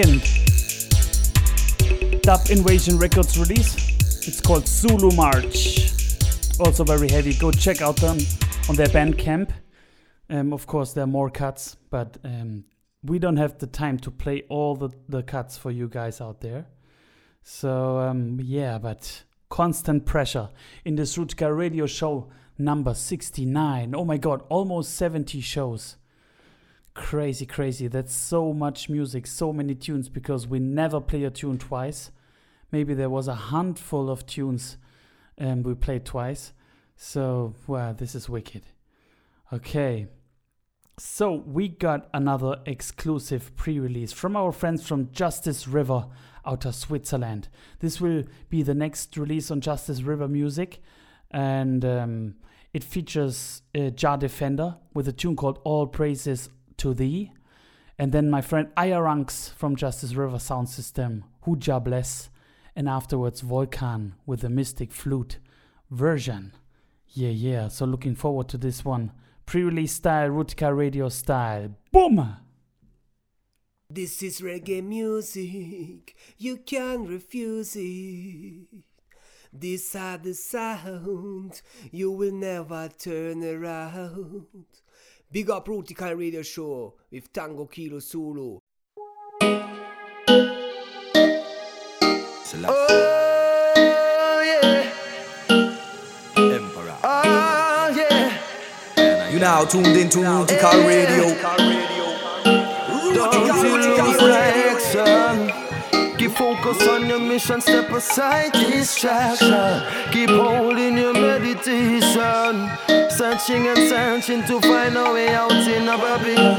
Second Dub Invasion Records release. It's called Zulu March. Also very heavy. Go check out them on their Bandcamp. Um, of course, there are more cuts, but um, we don't have the time to play all the, the cuts for you guys out there. So, um, yeah, but constant pressure in this Rootikal radio show number 69. Oh my god, almost 70 shows. Crazy, crazy. That's so much music, so many tunes because we never play a tune twice. Maybe there was a handful of tunes and we played twice. So, wow, this is wicked. Okay. So, we got another exclusive pre release from our friends from Justice River out of Switzerland. This will be the next release on Justice River Music, and um, it features uh, Jah Defender with a tune called All Praises to Thee. And then my friend Ayaranks from Justice River Sound System, Huja Bless. And afterwards Volcan with the Mystic Flute version. Yeah, yeah. So looking forward to this one. Pre release style, Rootikal radio style. Boom! This is reggae music, you can't refuse it. These are the sound, you will never turn around. Big Up Rootikal Radio Show with Tango Kilo Zulu. Oh, yeah. Emperor. Oh, yeah. You now tuned into Rootikal Radio. Focus on your mission, step aside distraction. Keep holding your meditation. Searching and searching to find a way out in a bubble.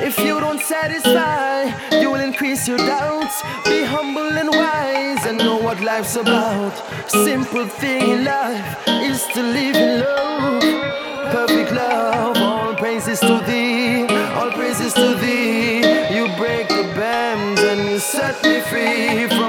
If you don't satisfy, you will increase your doubts. Be humble and wise and know what life's about. Simple thing in life is to live in love. Perfect love, all praises to thee, all praises to thee set me free.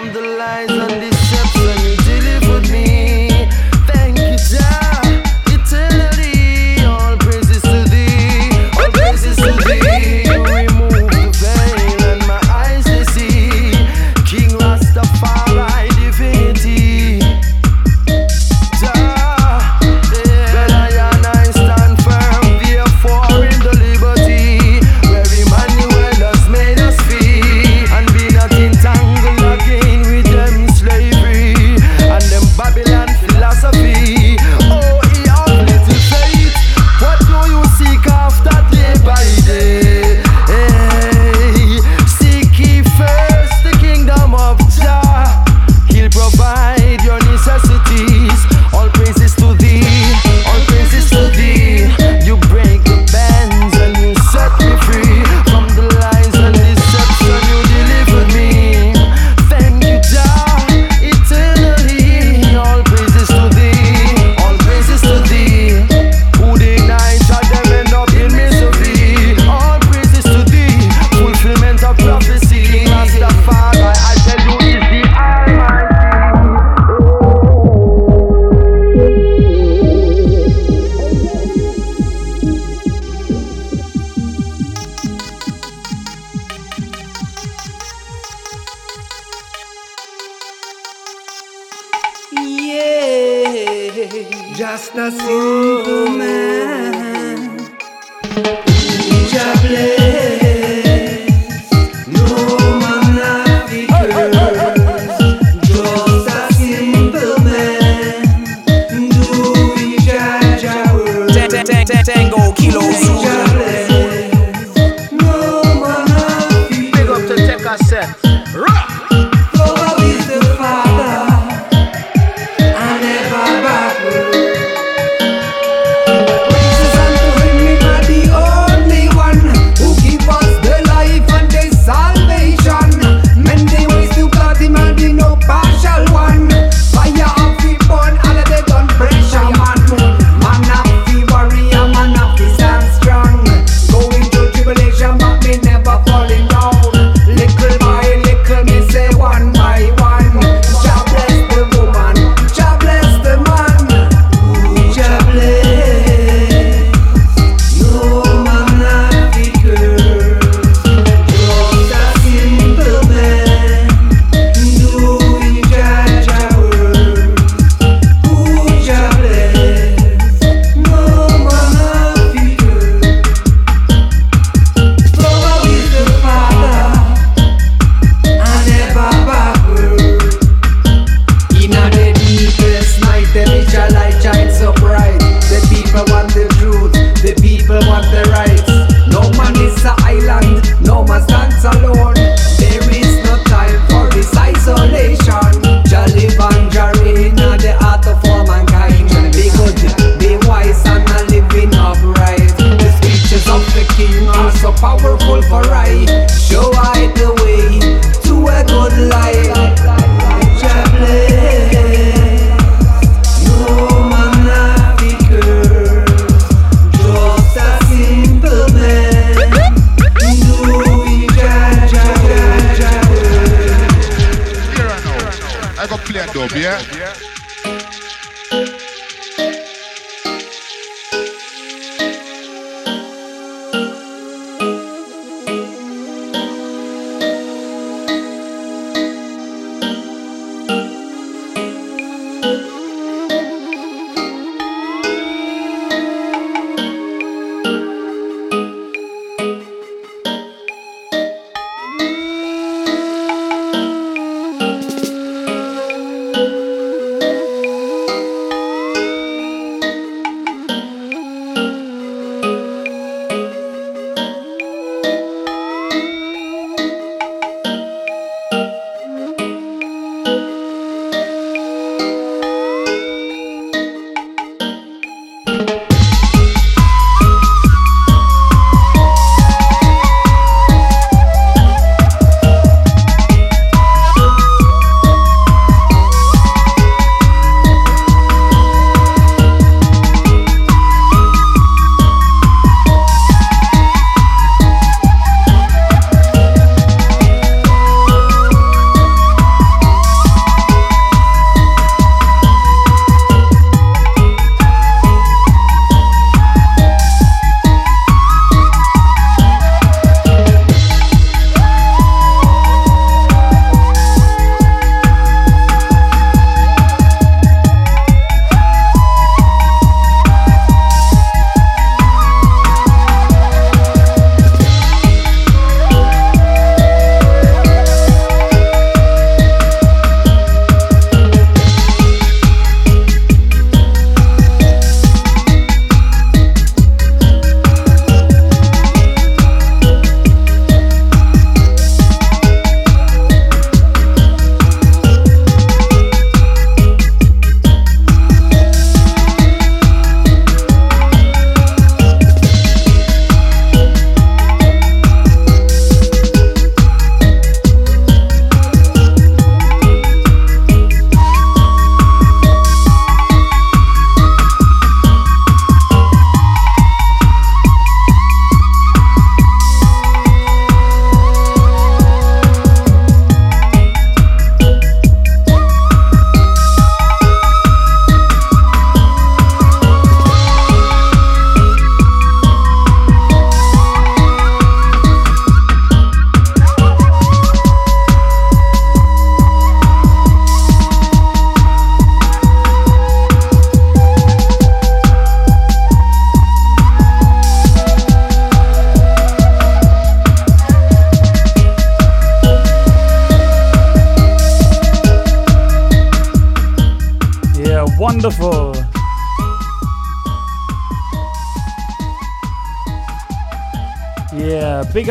assim.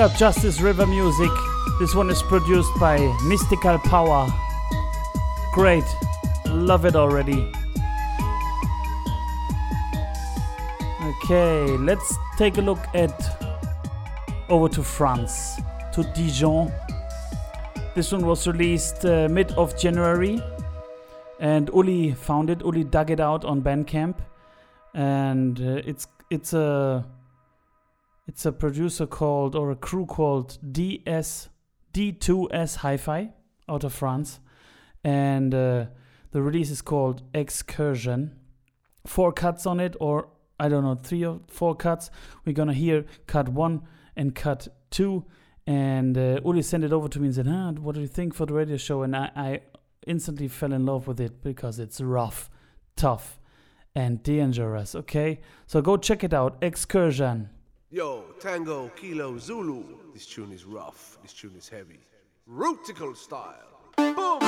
Up Justice River Music. This one is produced by Mystical Power. Great. Love it already. Okay, let's take a look at over to France, to Dijon. This one was released uh, mid of January, and Uli found it. Uli dug it out on Bandcamp, and uh, it's it's a it's a producer called or a crew called DS D2S Hi-Fi out of France, and uh, the release is called Excursion. Four cuts on it, or I don't know, three or four cuts. We're gonna hear cut one and cut two. And uh, Uli sent it over to me and said, huh, What do you think for the radio show? And I, I instantly fell in love with it because it's rough, tough, and dangerous. Okay, so go check it out. Excursion. Yo, Tango, Kilo, Zulu. This tune is rough. This tune is heavy. Rootikal style. Boom!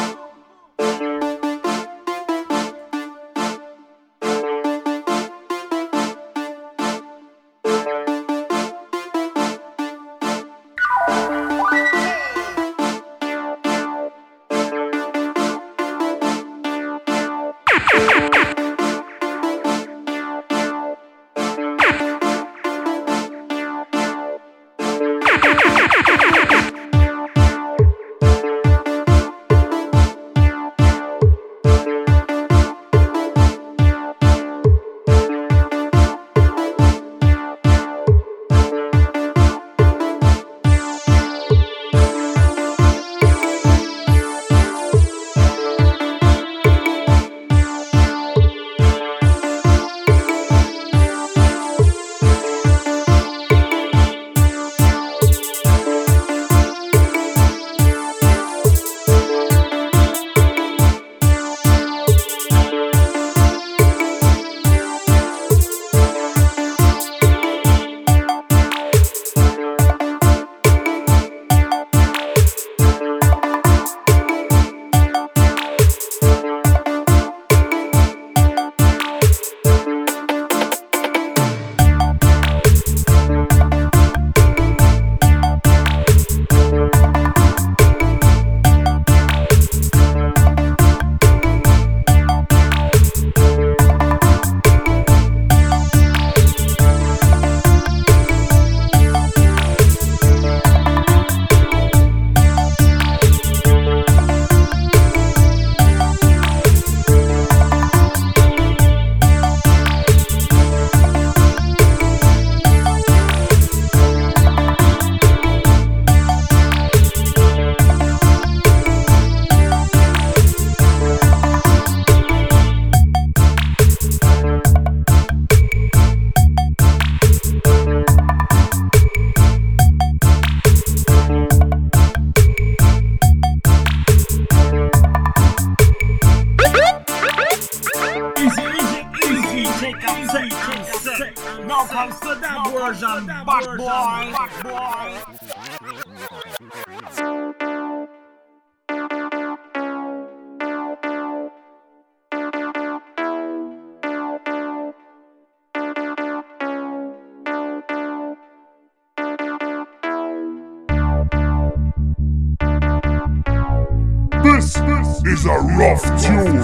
Rough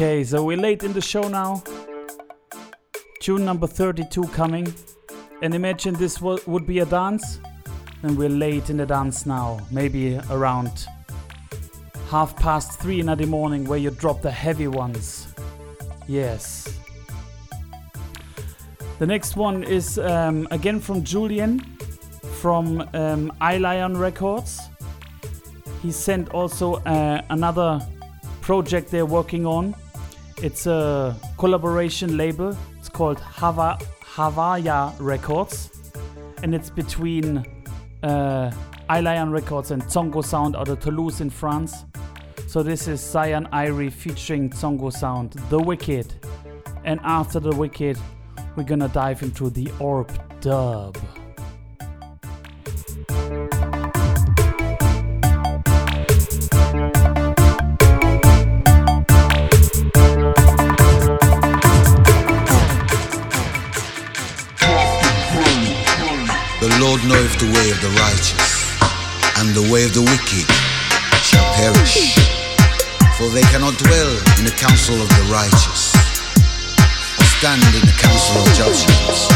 Okay, so we're late in the show now. Tune number 32 coming. And imagine this wo- would be a dance. And we're late in the dance now. Maybe around half past three in the morning where you drop the heavy ones. Yes. The next one is um, again from Julian from um, I Lion Records. He sent also uh, another project they're working on. It's a collaboration label. It's called Hava Havaya Records, and it's between uh, Records and Zongo Sound out of Toulouse in France. So this is Zion Irie featuring Zongo Sound, The Wicked. And after The Wicked, we're gonna dive into the Orb dub. The Lord knoweth the way of the righteous, and the way of the wicked shall perish. For they cannot dwell in the counsel of the righteous, or stand in the counsel of judgments,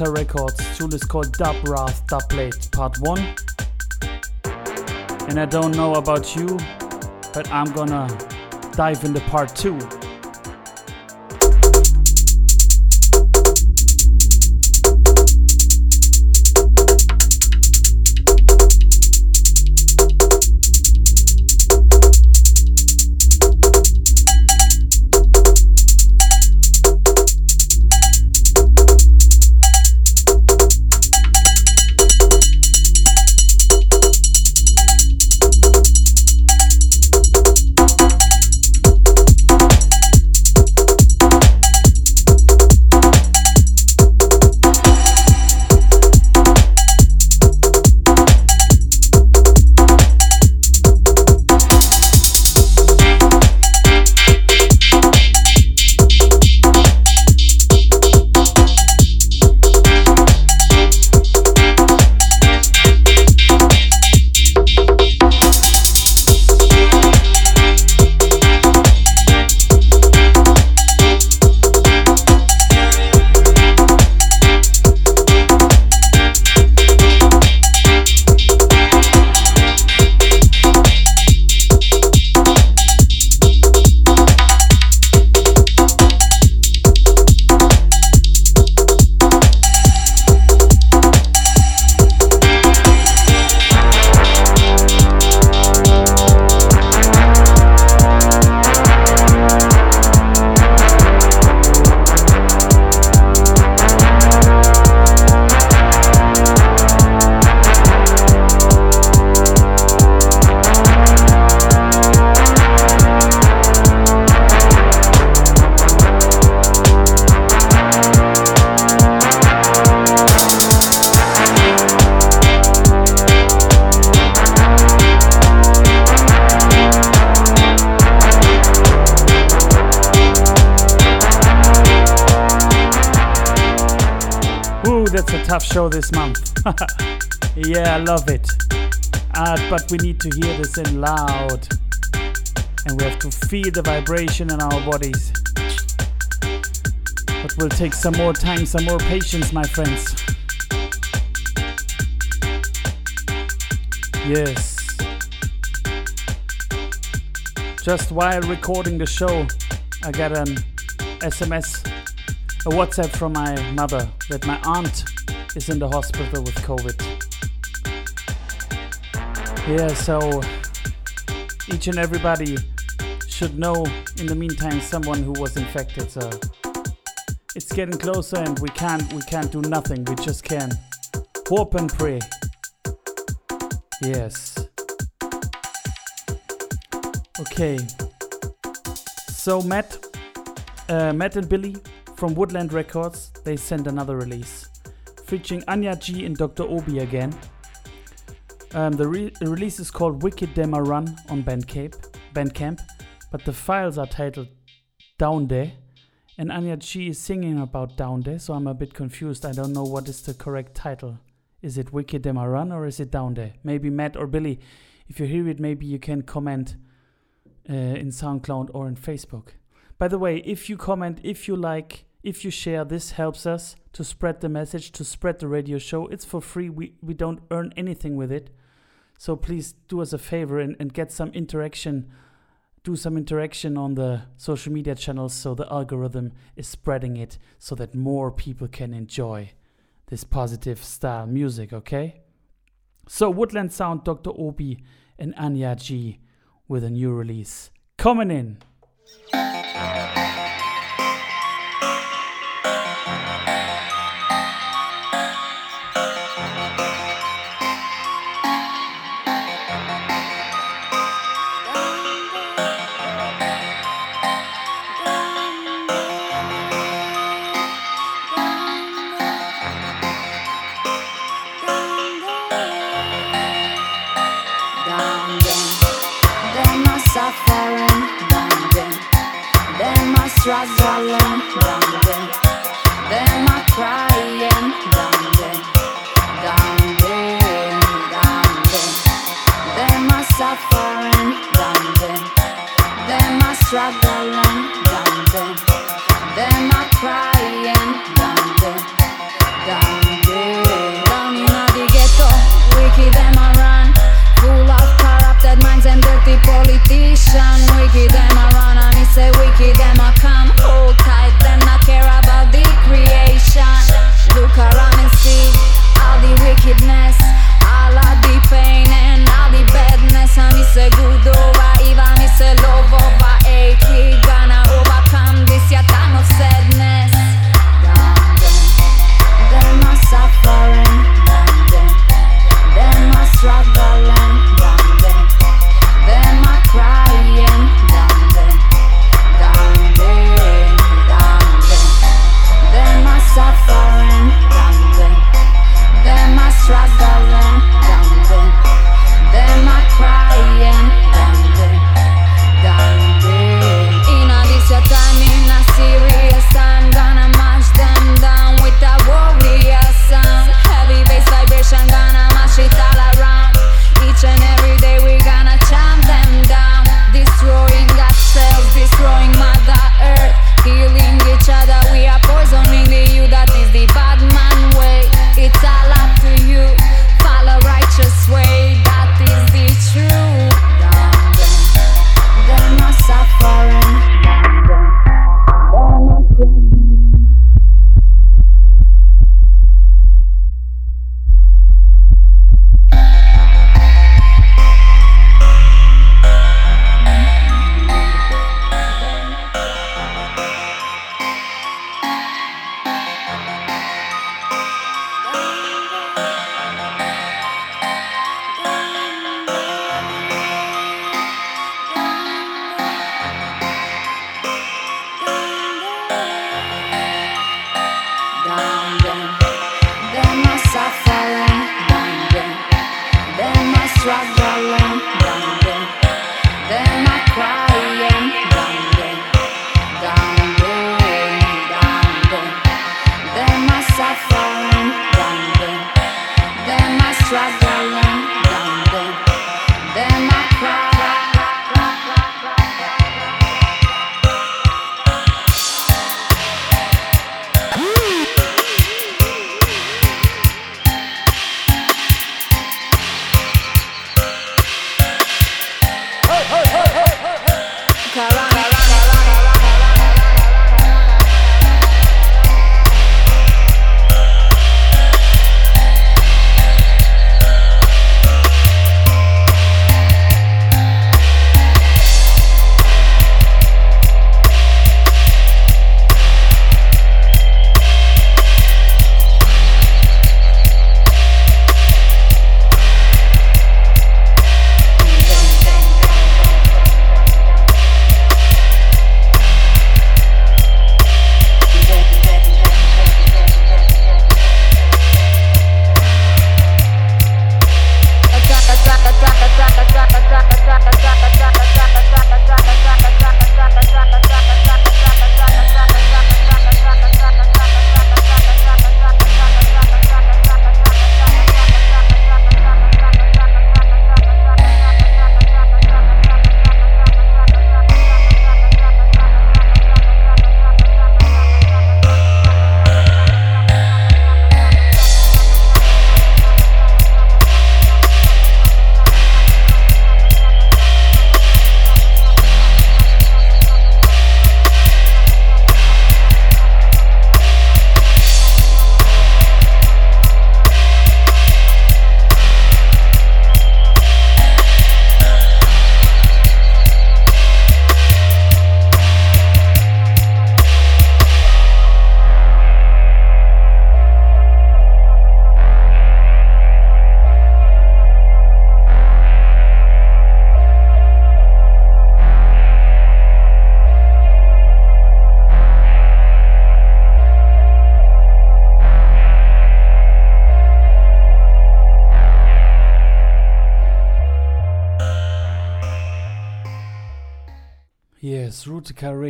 Operator Records. Tune is called Dub Wrath Dub Plate Part 1. And I don't know about you, but I'm gonna dive into part 2. In loud. And we have to feel the vibration in our bodies. But we'll take some more time, some more patience, my friends. Yes. Just while recording the show, I got an SMS, a WhatsApp from my mother that my aunt is in the hospital with COVID. Yeah, so each and everybody should know in the meantime someone who was infected. So it's getting closer and we can't we can't do nothing. We just can hope and pray. Yes. Okay. So Matt, uh, Matt and Billy from Woodland Records, they sent another release, featuring Anya G and Dr. Obi again. Um, the, re- release is called Wicked Dema Run on Bandcamp, Bandcamp, but the files are titled Down There, and Anya G is singing about Down There, so I'm a bit confused. I don't know what is the correct title. Is it Wicked Dema Run or is it Down There? Maybe Matt or Billy, if you hear it, maybe you can comment uh, in SoundCloud or in Facebook. By the way, if you comment, if you like, if you share, this helps us to spread the message, to spread the radio show. It's for free. We we don't earn anything with it. So please do us a favor and, and get some interaction. Do some interaction on the social media channels so the algorithm is spreading it so that more people can enjoy this positive style music, okay? So Woodland Sound, Dr. Obi and Anya G with a new release. Coming in.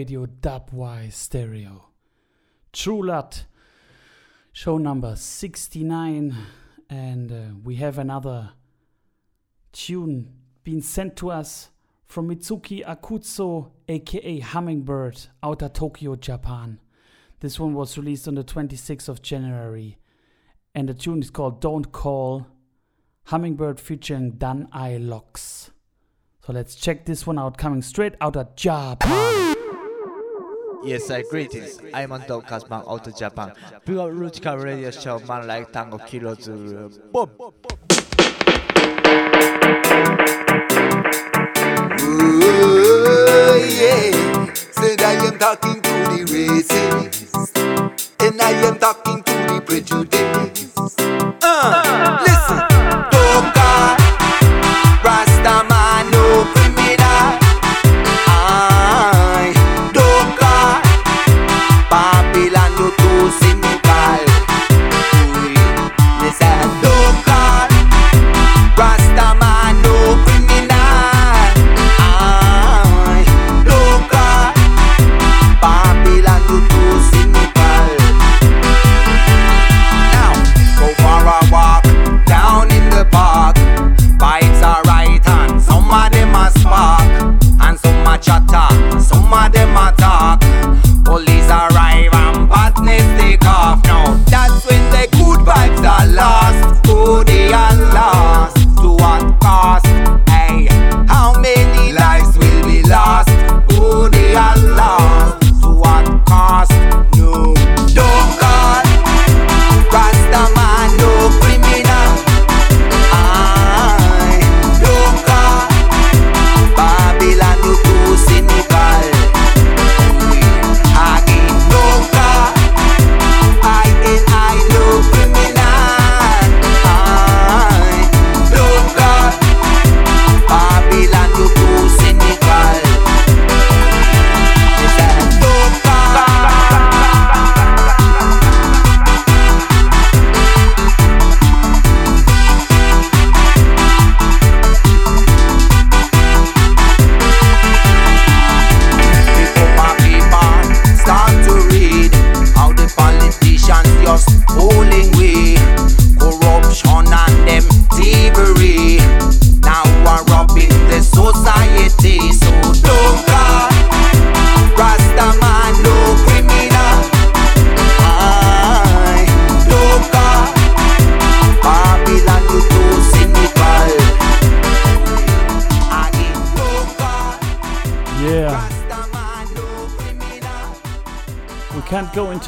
Radio Dubwise Stereo. True Lot, show number 69, and uh, we have another tune being sent to us from Mitsuki Akutsu, aka Hummingbird, out of Tokyo, Japan. This one was released on the 26th of January, and the tune is called Don't Call. Hummingbird featuring Dan I Locks. So let's check this one out, coming straight out of Japan. Yes, I greetings. I'm on Dogcast Man out of Japan. Rootikal radio show, man like Tango Kilo Zulu. Boom! Oh, yeah. Said I am talking to the racist, and I am talking to the prejudiced. Uh, listen,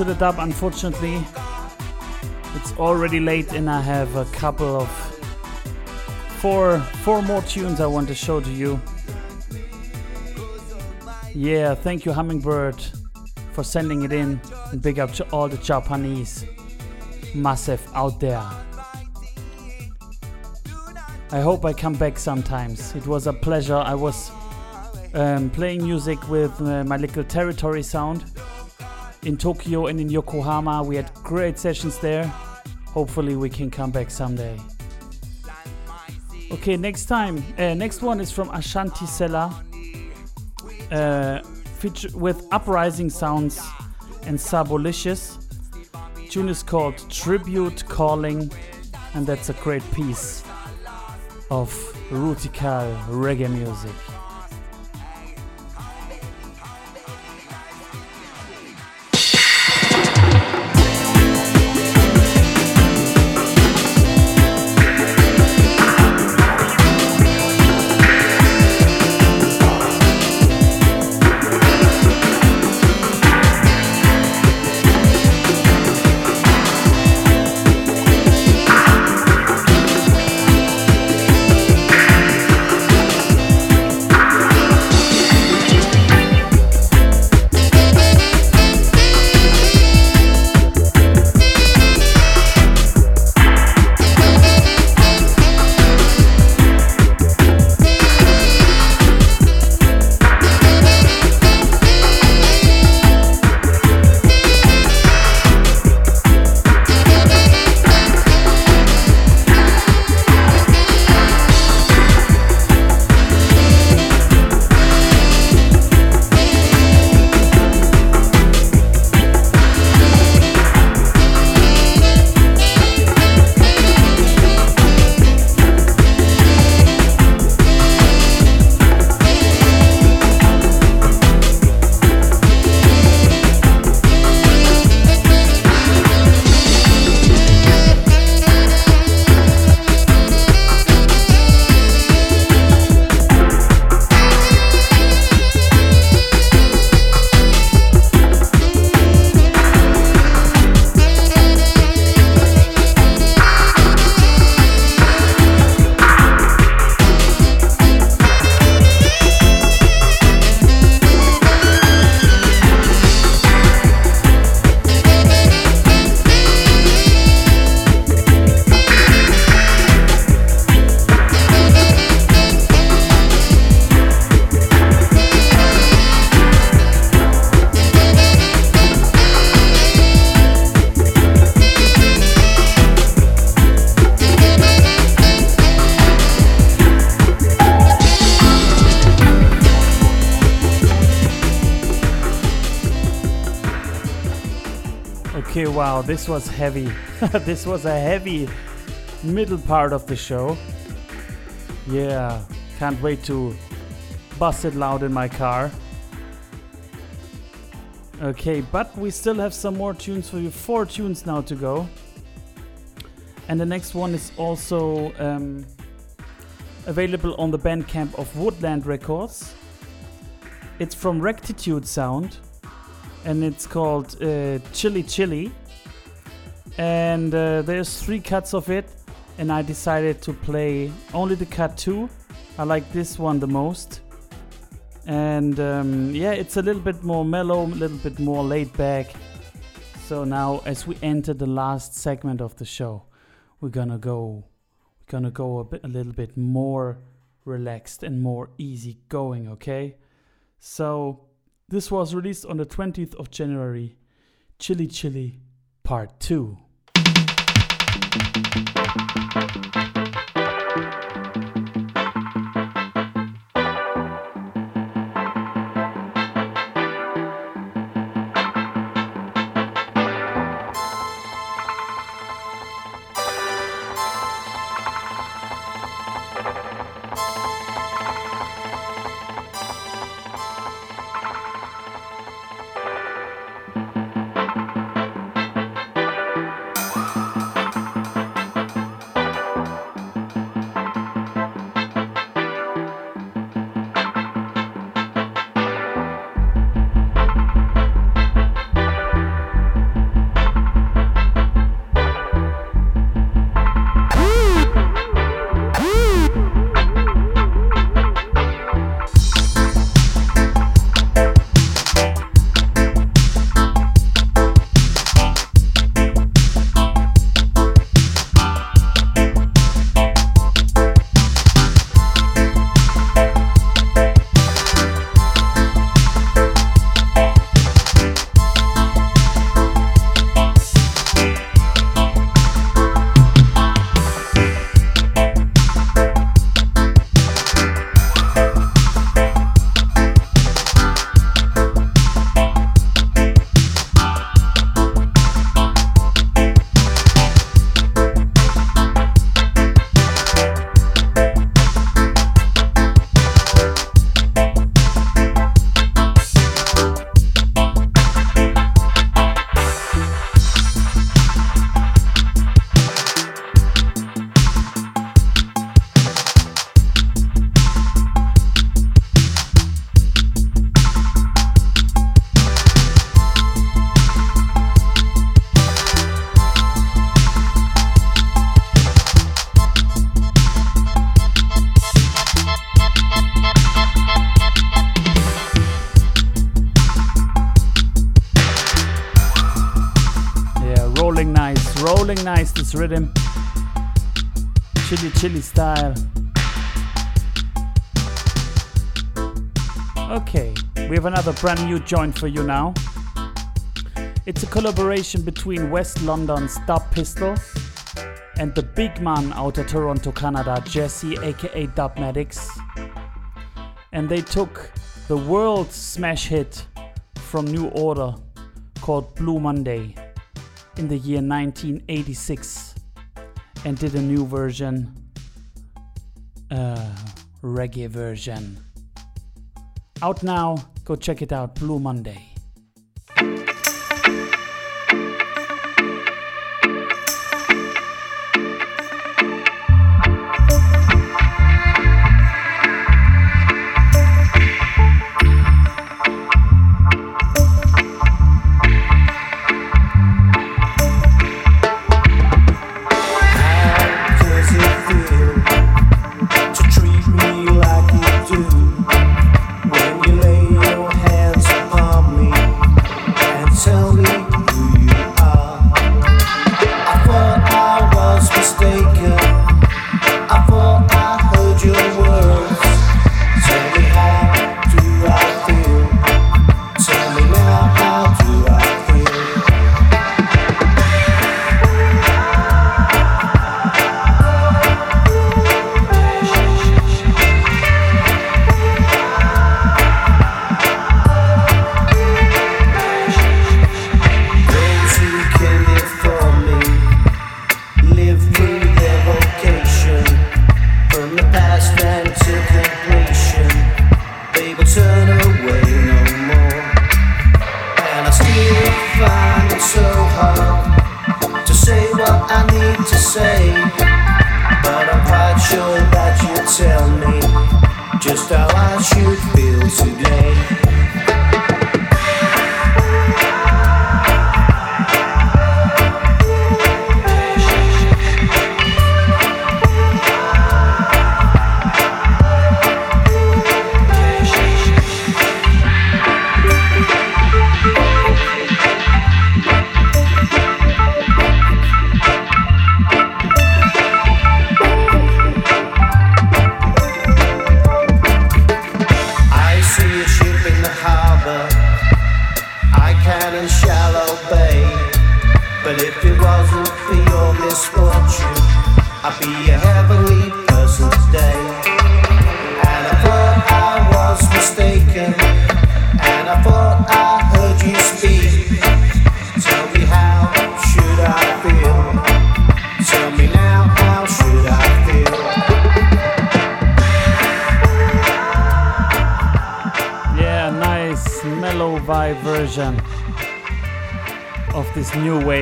into the dub, unfortunately. It's already late, and I have a couple of four four more tunes I want to show to you. Yeah, thank you, Hummingbird, for sending it in, and big up to all the Japanese massive out there. I hope I come back sometimes. It was a pleasure. I was um, playing music with uh, my little territory sound in Tokyo and in Yokohama. We had great sessions there. Hopefully, we can come back someday. Okay, next time, uh, next one is from Ashanti Selah, uh, with uprising sounds and Sabolicious. Tune is called Tribute Calling, and that's a great piece of rutical reggae music. This was heavy. this was a heavy middle part of the show. Yeah, can't wait to bust it loud in my car. Okay, but we still have some more tunes for you. Four tunes now to go. And the next one is also um, available on the Bandcamp of Woodland Records. It's from Rectitude Sound and it's called uh, Chili Chili. And uh, there's three cuts of it, and I decided to play only the cut two. I like this one the most. And um, yeah, it's a little bit more mellow, a little bit more laid back. So now, as we enter the last segment of the show, we're gonna go, we're gonna go a bit, a little bit more relaxed and more easy going. Okay, so this was released on the 20th of January. Chili Chili Part 2. Thank you. Rhythm. Chili chili style. Okay, we have another brand new joint for you now. It's a collaboration between West London's Dub Pistol and the big man out of Toronto, Canada, Jesse aka Dubmatix. And they took the world smash hit from New Order called Blue Monday in the year 1986 and did a new version, uh, reggae version. Out now, go check it out, Blue Monday. I need to say. But I'm quite sure that you tell me just how I should feel today.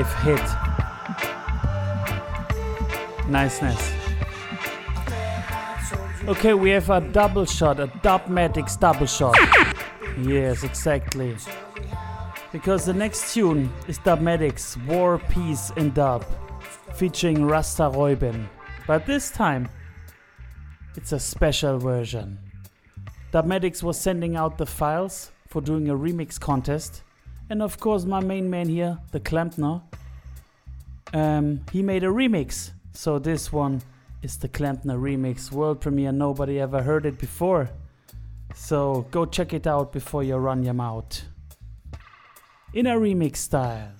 Wave hit. Niceness. Okay, we have a double shot, a Dubmatix double shot. Yes, exactly. Because the next tune is Dubmatix War, Peace and Dub featuring Rasta Reuben. But this time, it's a special version. Dubmatix was sending out the files for doing a remix contest. And of course, my main man here, the Klempner, um, he made a remix. So this one is the Klempner remix, world premiere. Nobody ever heard it before. So go check it out before you run your mouth. In a remix style.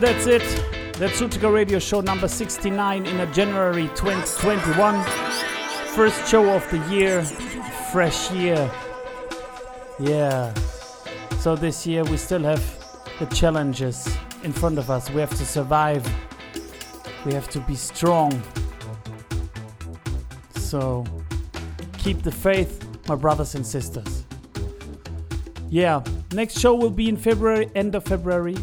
That's it. That's Rootikal Radio Show number 69 in a January 2021. First show of the year. Fresh year. Yeah. So this year we still have the challenges in front of us. We have to survive. We have to be strong. So keep the faith, my brothers and sisters. Yeah, next show will be in February, end of February.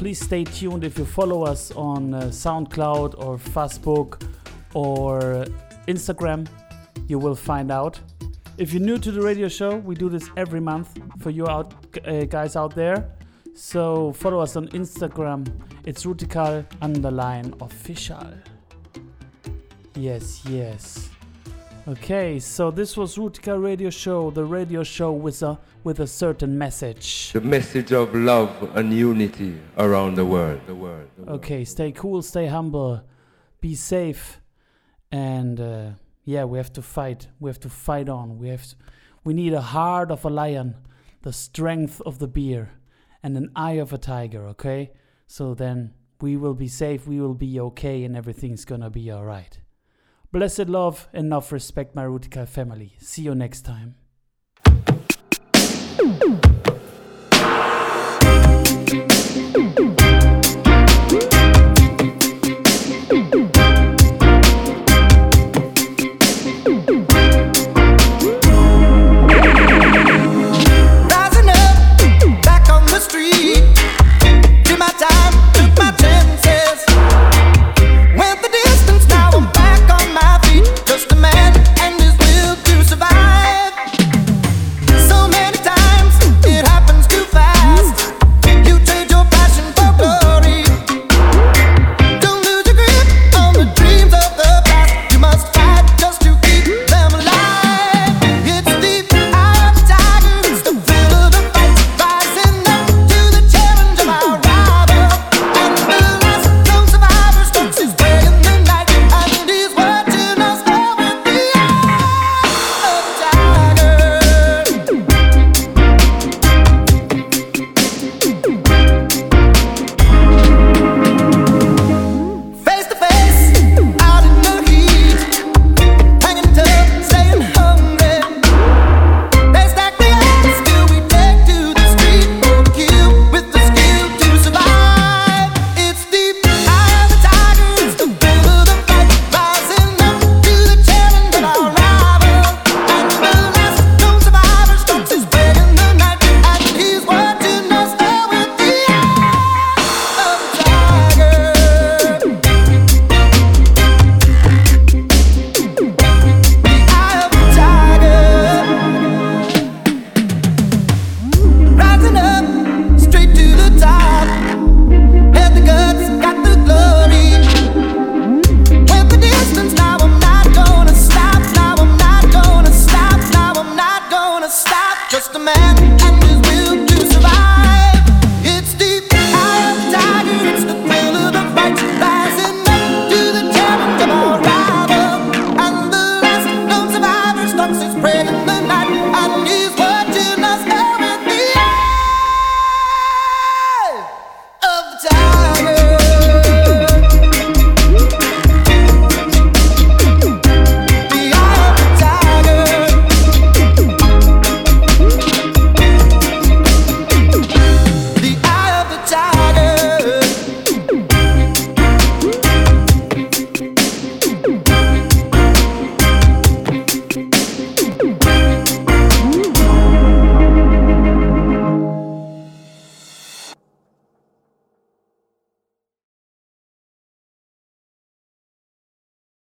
Please stay tuned if you follow us on uh, SoundCloud or Facebook or Instagram. You will find out. If you're new to the radio show, we do this every month for you out uh, guys out there. So follow us on Instagram. It's rootikal underline official. Yes, yes. Okay, so this was Rootikal Radio Show, the radio show with a with a certain message. The message of love and unity around the world. The world. The world. Okay, stay cool, stay humble, be safe, and uh, yeah, we have to fight. We have to fight on. We have to, we need a heart of a lion, the strength of the bear, and an eye of a tiger. Okay, so then we will be safe. We will be okay, and everything's gonna be all right. Blessed love, enough respect, my Rootikal family. See you next time.